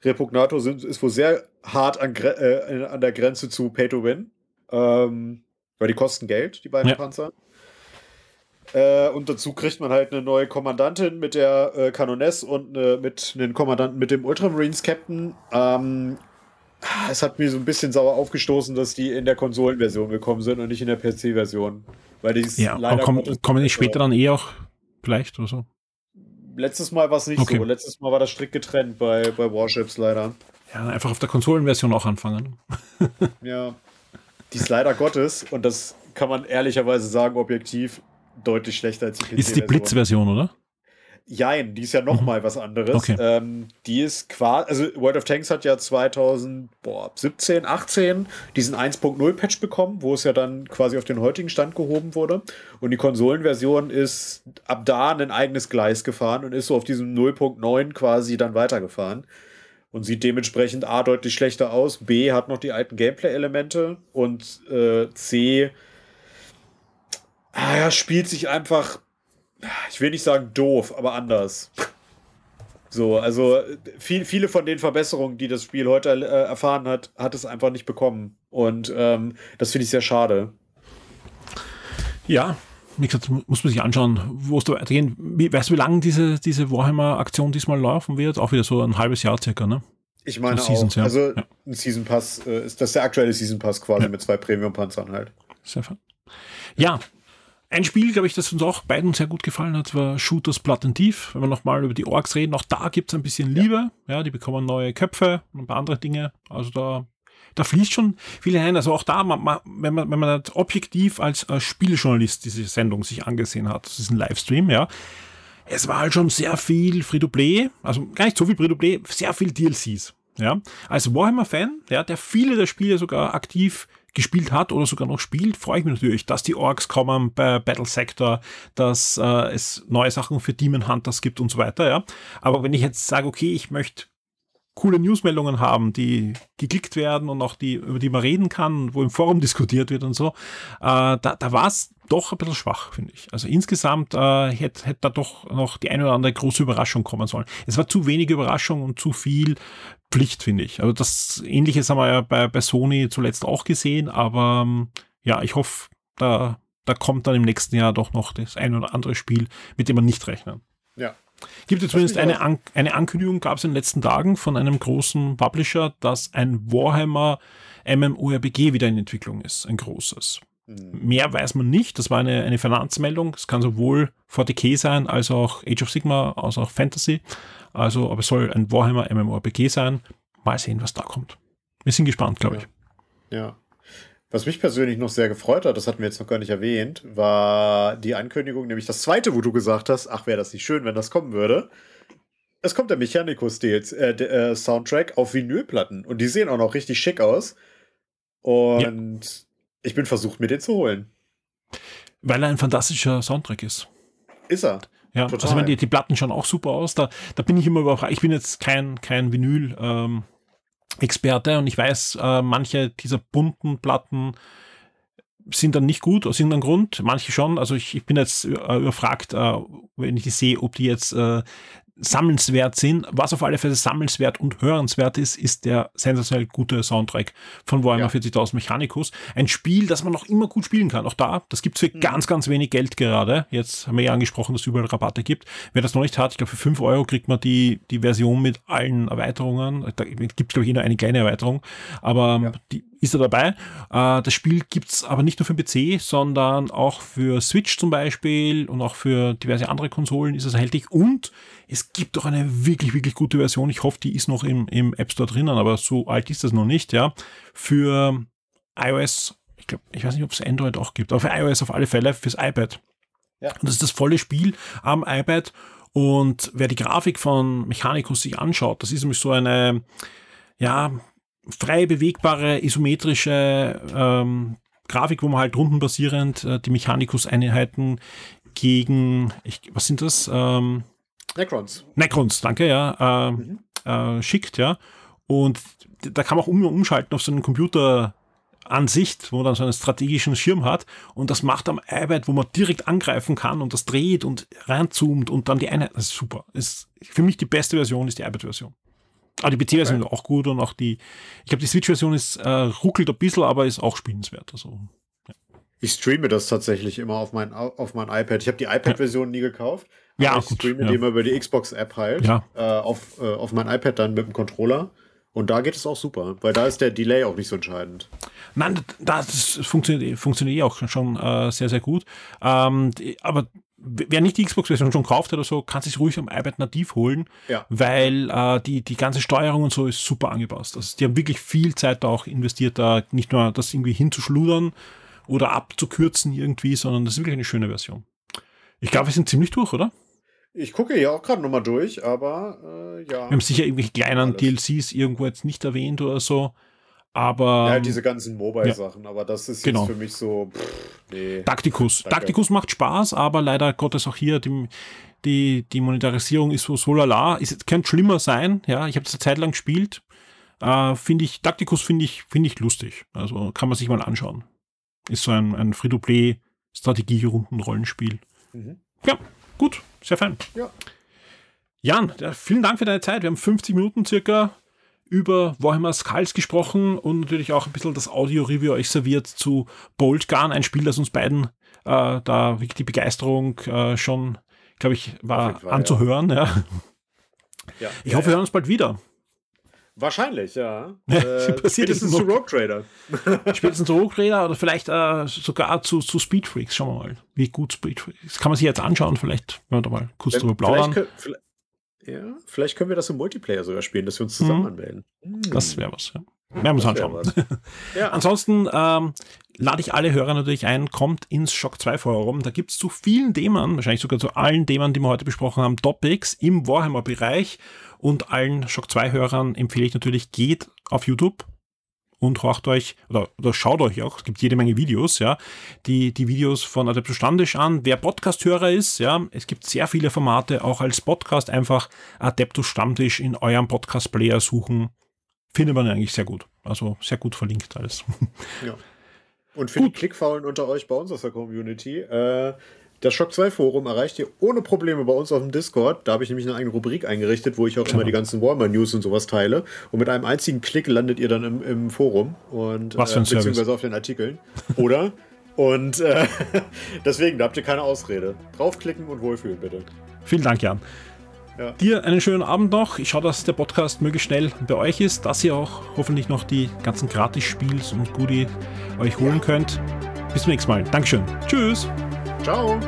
Repugnator sind, ist wohl sehr hart an, äh, an der Grenze zu Pay to Win. Ähm, weil die kosten Geld, die beiden ja. Panzer. Äh, und dazu kriegt man halt eine neue Kommandantin mit der äh, Kanoness und eine, mit einem Kommandanten mit dem Ultramarines Captain. Ähm, es hat mir so ein bisschen sauer aufgestoßen, dass die in der Konsolenversion gekommen sind und nicht in der PC-Version. Weil die ja, leider komm, kommen die später dann eh auch vielleicht oder so? Letztes Mal war es nicht okay. so. Letztes Mal war das strikt getrennt bei, bei Warships leider. Ja, einfach auf der Konsolenversion auch anfangen. ja. Die ist leider Gottes, und das kann man ehrlicherweise sagen, objektiv, deutlich schlechter als die PC. Ist die Blitz-Version, oder? Jein, die ist ja noch mhm. mal was anderes. Okay. Ähm, die ist quasi, also World of Tanks hat ja 2017, 18 diesen 1.0 Patch bekommen, wo es ja dann quasi auf den heutigen Stand gehoben wurde. Und die Konsolenversion ist ab da ein eigenes Gleis gefahren und ist so auf diesem 0.9 quasi dann weitergefahren. Und sieht dementsprechend A deutlich schlechter aus, B hat noch die alten Gameplay-Elemente und äh, C ah, ja, spielt sich einfach, ich will nicht sagen doof, aber anders. So, also viel, viele von den Verbesserungen, die das Spiel heute äh, erfahren hat, hat es einfach nicht bekommen. Und ähm, das finde ich sehr schade. Ja, wie gesagt, muss man sich anschauen, wo es da weitergehen. Wie, weißt du, wie lange diese, diese Warhammer-Aktion diesmal laufen wird? Auch wieder so ein halbes Jahr circa, ne? Ich meine so Seasons, auch. Ja. Also ja. ein Season Pass, äh, ist das der aktuelle Season Pass quasi ja. mit zwei Premium-Panzern halt. Sehr fein. Ja, ein Spiel, glaube ich, das uns auch beiden sehr gut gefallen hat, war Shooters Blood and Thief. Wenn wir nochmal über die Orks reden, auch da gibt es ein bisschen Liebe. Ja. ja, die bekommen neue Köpfe und ein paar andere Dinge. Also da, da fließt schon viel hinein. Also auch da, man, man, wenn man, wenn man das objektiv als, als Spieljournalist diese Sendung sich angesehen hat, das ist ein Livestream, ja. Es war halt schon sehr viel Free-to-Play, also gar nicht so viel Free-to-Play, sehr viel DLCs. Ja, als Warhammer-Fan, ja, der viele der Spiele sogar aktiv gespielt hat oder sogar noch spielt, freue ich mich natürlich, dass die Orks kommen bei Battle Sector, dass äh, es neue Sachen für Demon Hunters gibt und so weiter, ja. Aber wenn ich jetzt sage, okay, ich möchte coole Newsmeldungen haben, die geklickt werden und auch die, über die man reden kann, wo im Forum diskutiert wird und so, äh, da, da war es doch ein bisschen schwach, finde ich. Also insgesamt äh, hätte hätt da doch noch die eine oder andere große Überraschung kommen sollen. Es war zu wenig Überraschung und zu viel Pflicht, finde ich. Also das Ähnliches haben wir ja bei, bei Sony zuletzt auch gesehen, aber ähm, ja, ich hoffe, da, da kommt dann im nächsten Jahr doch noch das ein oder andere Spiel, mit dem man nicht rechnet. Gibt es zumindest eine, An eine Ankündigung, gab es in den letzten Tagen von einem großen Publisher, dass ein Warhammer MMORPG wieder in Entwicklung ist, ein großes. Mhm. Mehr weiß man nicht. Das war eine, eine Finanzmeldung. Es kann sowohl 40k sein, als auch Age of Sigma, als auch Fantasy. Also, aber es soll ein Warhammer MMORPG sein. Mal sehen, was da kommt. Wir sind gespannt, glaube ja. ich. Ja. Was mich persönlich noch sehr gefreut hat, das hatten wir jetzt noch gar nicht erwähnt, war die Ankündigung, nämlich das zweite, wo du gesagt hast, ach, wäre das nicht schön, wenn das kommen würde. Es kommt der Mechanicus äh, äh, Soundtrack auf Vinylplatten und die sehen auch noch richtig schick aus. Und ja. ich bin versucht, mir den zu holen. Weil er ein fantastischer Soundtrack ist. Ist er. Ja, Total. also wenn die, die Platten schauen auch super aus. Da, da bin ich immer überrascht. Ich bin jetzt kein, kein Vinyl. Ähm, Experte und ich weiß, äh, manche dieser bunten Platten sind dann nicht gut aus irgendeinem Grund, manche schon. Also ich, ich bin jetzt äh, überfragt, äh, wenn ich die sehe, ob die jetzt äh, sammelnswert sind. Was auf alle Fälle sammelnswert und hörenswert ist, ist der sensationell gute Soundtrack von Warhammer ja. 40.000 Mechanicus. Ein Spiel, das man noch immer gut spielen kann. Auch da, das gibt es für mhm. ganz, ganz wenig Geld gerade. Jetzt haben wir ja angesprochen, dass es überall Rabatte gibt. Wer das noch nicht hat, ich glaube, für 5 Euro kriegt man die, die Version mit allen Erweiterungen. Da gibt es, glaube ich, eh nur eine kleine Erweiterung. Aber ja. die ist er dabei. Äh, das Spiel gibt es aber nicht nur für den PC, sondern auch für Switch zum Beispiel und auch für diverse andere Konsolen ist es erhältlich. Und es gibt auch eine wirklich, wirklich gute Version. Ich hoffe, die ist noch im, im App Store drinnen, aber so alt ist das noch nicht, ja. Für iOS, ich glaube, ich weiß nicht, ob es Android auch gibt, aber für iOS auf alle Fälle, fürs iPad. Ja. Und das ist das volle Spiel am iPad. Und wer die Grafik von Mechanicus sich anschaut, das ist nämlich so eine, ja, frei bewegbare, isometrische ähm, Grafik, wo man halt rundenbasierend äh, die Mechanicus-Einheiten gegen, ich, was sind das? Ähm, Necrons. Necrons, danke, ja, äh, mhm. äh, schickt, ja. Und da kann man auch um, umschalten auf so einen Computer Ansicht, wo man dann so einen strategischen Schirm hat und das macht am iPad, wo man direkt angreifen kann und das dreht und reinzoomt und dann die Einheit, das ist super. Ist, für mich die beste Version ist die iPad-Version. Aber die PC-Version okay. ist auch gut und auch die, ich glaube, die Switch-Version ist äh, ruckelt ein bisschen, aber ist auch spielenswert. Also. Ich streame das tatsächlich immer auf mein, auf mein iPad. Ich habe die iPad-Version nie gekauft. Ja, ich gut, streame ja. die immer über die Xbox-App halt. Ja. Äh, auf, äh, auf mein iPad dann mit dem Controller. Und da geht es auch super, weil da ist der Delay auch nicht so entscheidend. Nein, das funktioniert, funktioniert auch schon äh, sehr, sehr gut. Ähm, aber wer nicht die Xbox-Version schon kauft oder so, kann sich ruhig am iPad nativ holen, ja. weil äh, die, die ganze Steuerung und so ist super angepasst. Also die haben wirklich viel Zeit da auch investiert, da nicht nur das irgendwie hinzuschludern oder abzukürzen irgendwie, sondern das ist wirklich eine schöne Version. Ich glaube, wir sind ziemlich durch, oder? Ich gucke hier auch gerade nochmal durch, aber äh, ja. Wir haben sicher irgendwelche kleinen Alles. DLCs irgendwo jetzt nicht erwähnt oder so. Aber. Ja, diese ganzen Mobile-Sachen, ja. aber das ist genau. für mich so. Pff, nee. Taktikus. Danke. Taktikus macht Spaß, aber leider Gottes auch hier die, die, die Monetarisierung ist so so lala. Ist, könnte schlimmer sein, ja. Ich habe das eine Zeit lang gespielt. Äh, finde ich, Taktikus finde ich, finde ich lustig. Also kann man sich mal anschauen. Ist so ein, ein Free-to-Play-Strategie-Runden-Rollenspiel. Mhm. Ja, gut, sehr fein. Ja. Jan, vielen Dank für deine Zeit. Wir haben 50 Minuten circa über Warhammer Skulls gesprochen und natürlich auch ein bisschen das Audio-Review euch serviert zu Bolt Gun, ein Spiel, das uns beiden äh, da wirklich die Begeisterung äh, schon, glaube ich, war Fall, anzuhören. Ja. ja. Ich ja, hoffe, wir hören uns bald wieder. Wahrscheinlich, ja. äh, spätestens zu Rogue Trader. spätestens zu Rogue Trader oder vielleicht äh, sogar zu, zu Speed Freaks. Schauen wir mal, wie gut Speed Freaks. Kann man sich jetzt anschauen, vielleicht, wenn wir da mal kurz drüber plaudern. Vielleicht, ja, vielleicht können wir das im Multiplayer sogar spielen, dass wir uns zusammen mhm. anmelden. Das wäre was, ja. Wir uns anschauen. ja. Ansonsten ähm, lade ich alle Hörer natürlich ein, kommt ins Shock 2 Forum. Da gibt es zu vielen Themen, wahrscheinlich sogar zu allen Themen, die wir heute besprochen haben, Topics im Warhammer-Bereich. Und allen Shock 2 Hörern empfehle ich natürlich, geht auf YouTube und horcht euch oder, oder schaut euch auch, es gibt jede Menge Videos, ja, die, die Videos von Adeptus Standisch an. Wer Podcast-Hörer ist, ja, es gibt sehr viele Formate, auch als Podcast einfach Adeptus Stammtisch in eurem Podcast-Player suchen. Findet man eigentlich sehr gut. Also sehr gut verlinkt alles. Ja. Und für gut. die Klickfaulen unter euch bei uns aus der Community, äh, das Shock 2 Forum erreicht ihr ohne Probleme bei uns auf dem Discord. Da habe ich nämlich eine eigene Rubrik eingerichtet, wo ich auch genau. immer die ganzen Warhammer News und sowas teile. Und mit einem einzigen Klick landet ihr dann im, im Forum und Was für ein äh, beziehungsweise Service. auf den Artikeln. Oder? und äh, deswegen, da habt ihr keine Ausrede. Draufklicken und wohlfühlen, bitte. Vielen Dank, Jan. Ja. Dir einen schönen Abend noch. Ich schaue, dass der Podcast möglichst schnell bei euch ist, dass ihr auch hoffentlich noch die ganzen Gratis-Spiels und Goodie euch holen ja. könnt. Bis zum nächsten Mal. Dankeschön. Tschüss. Ciao.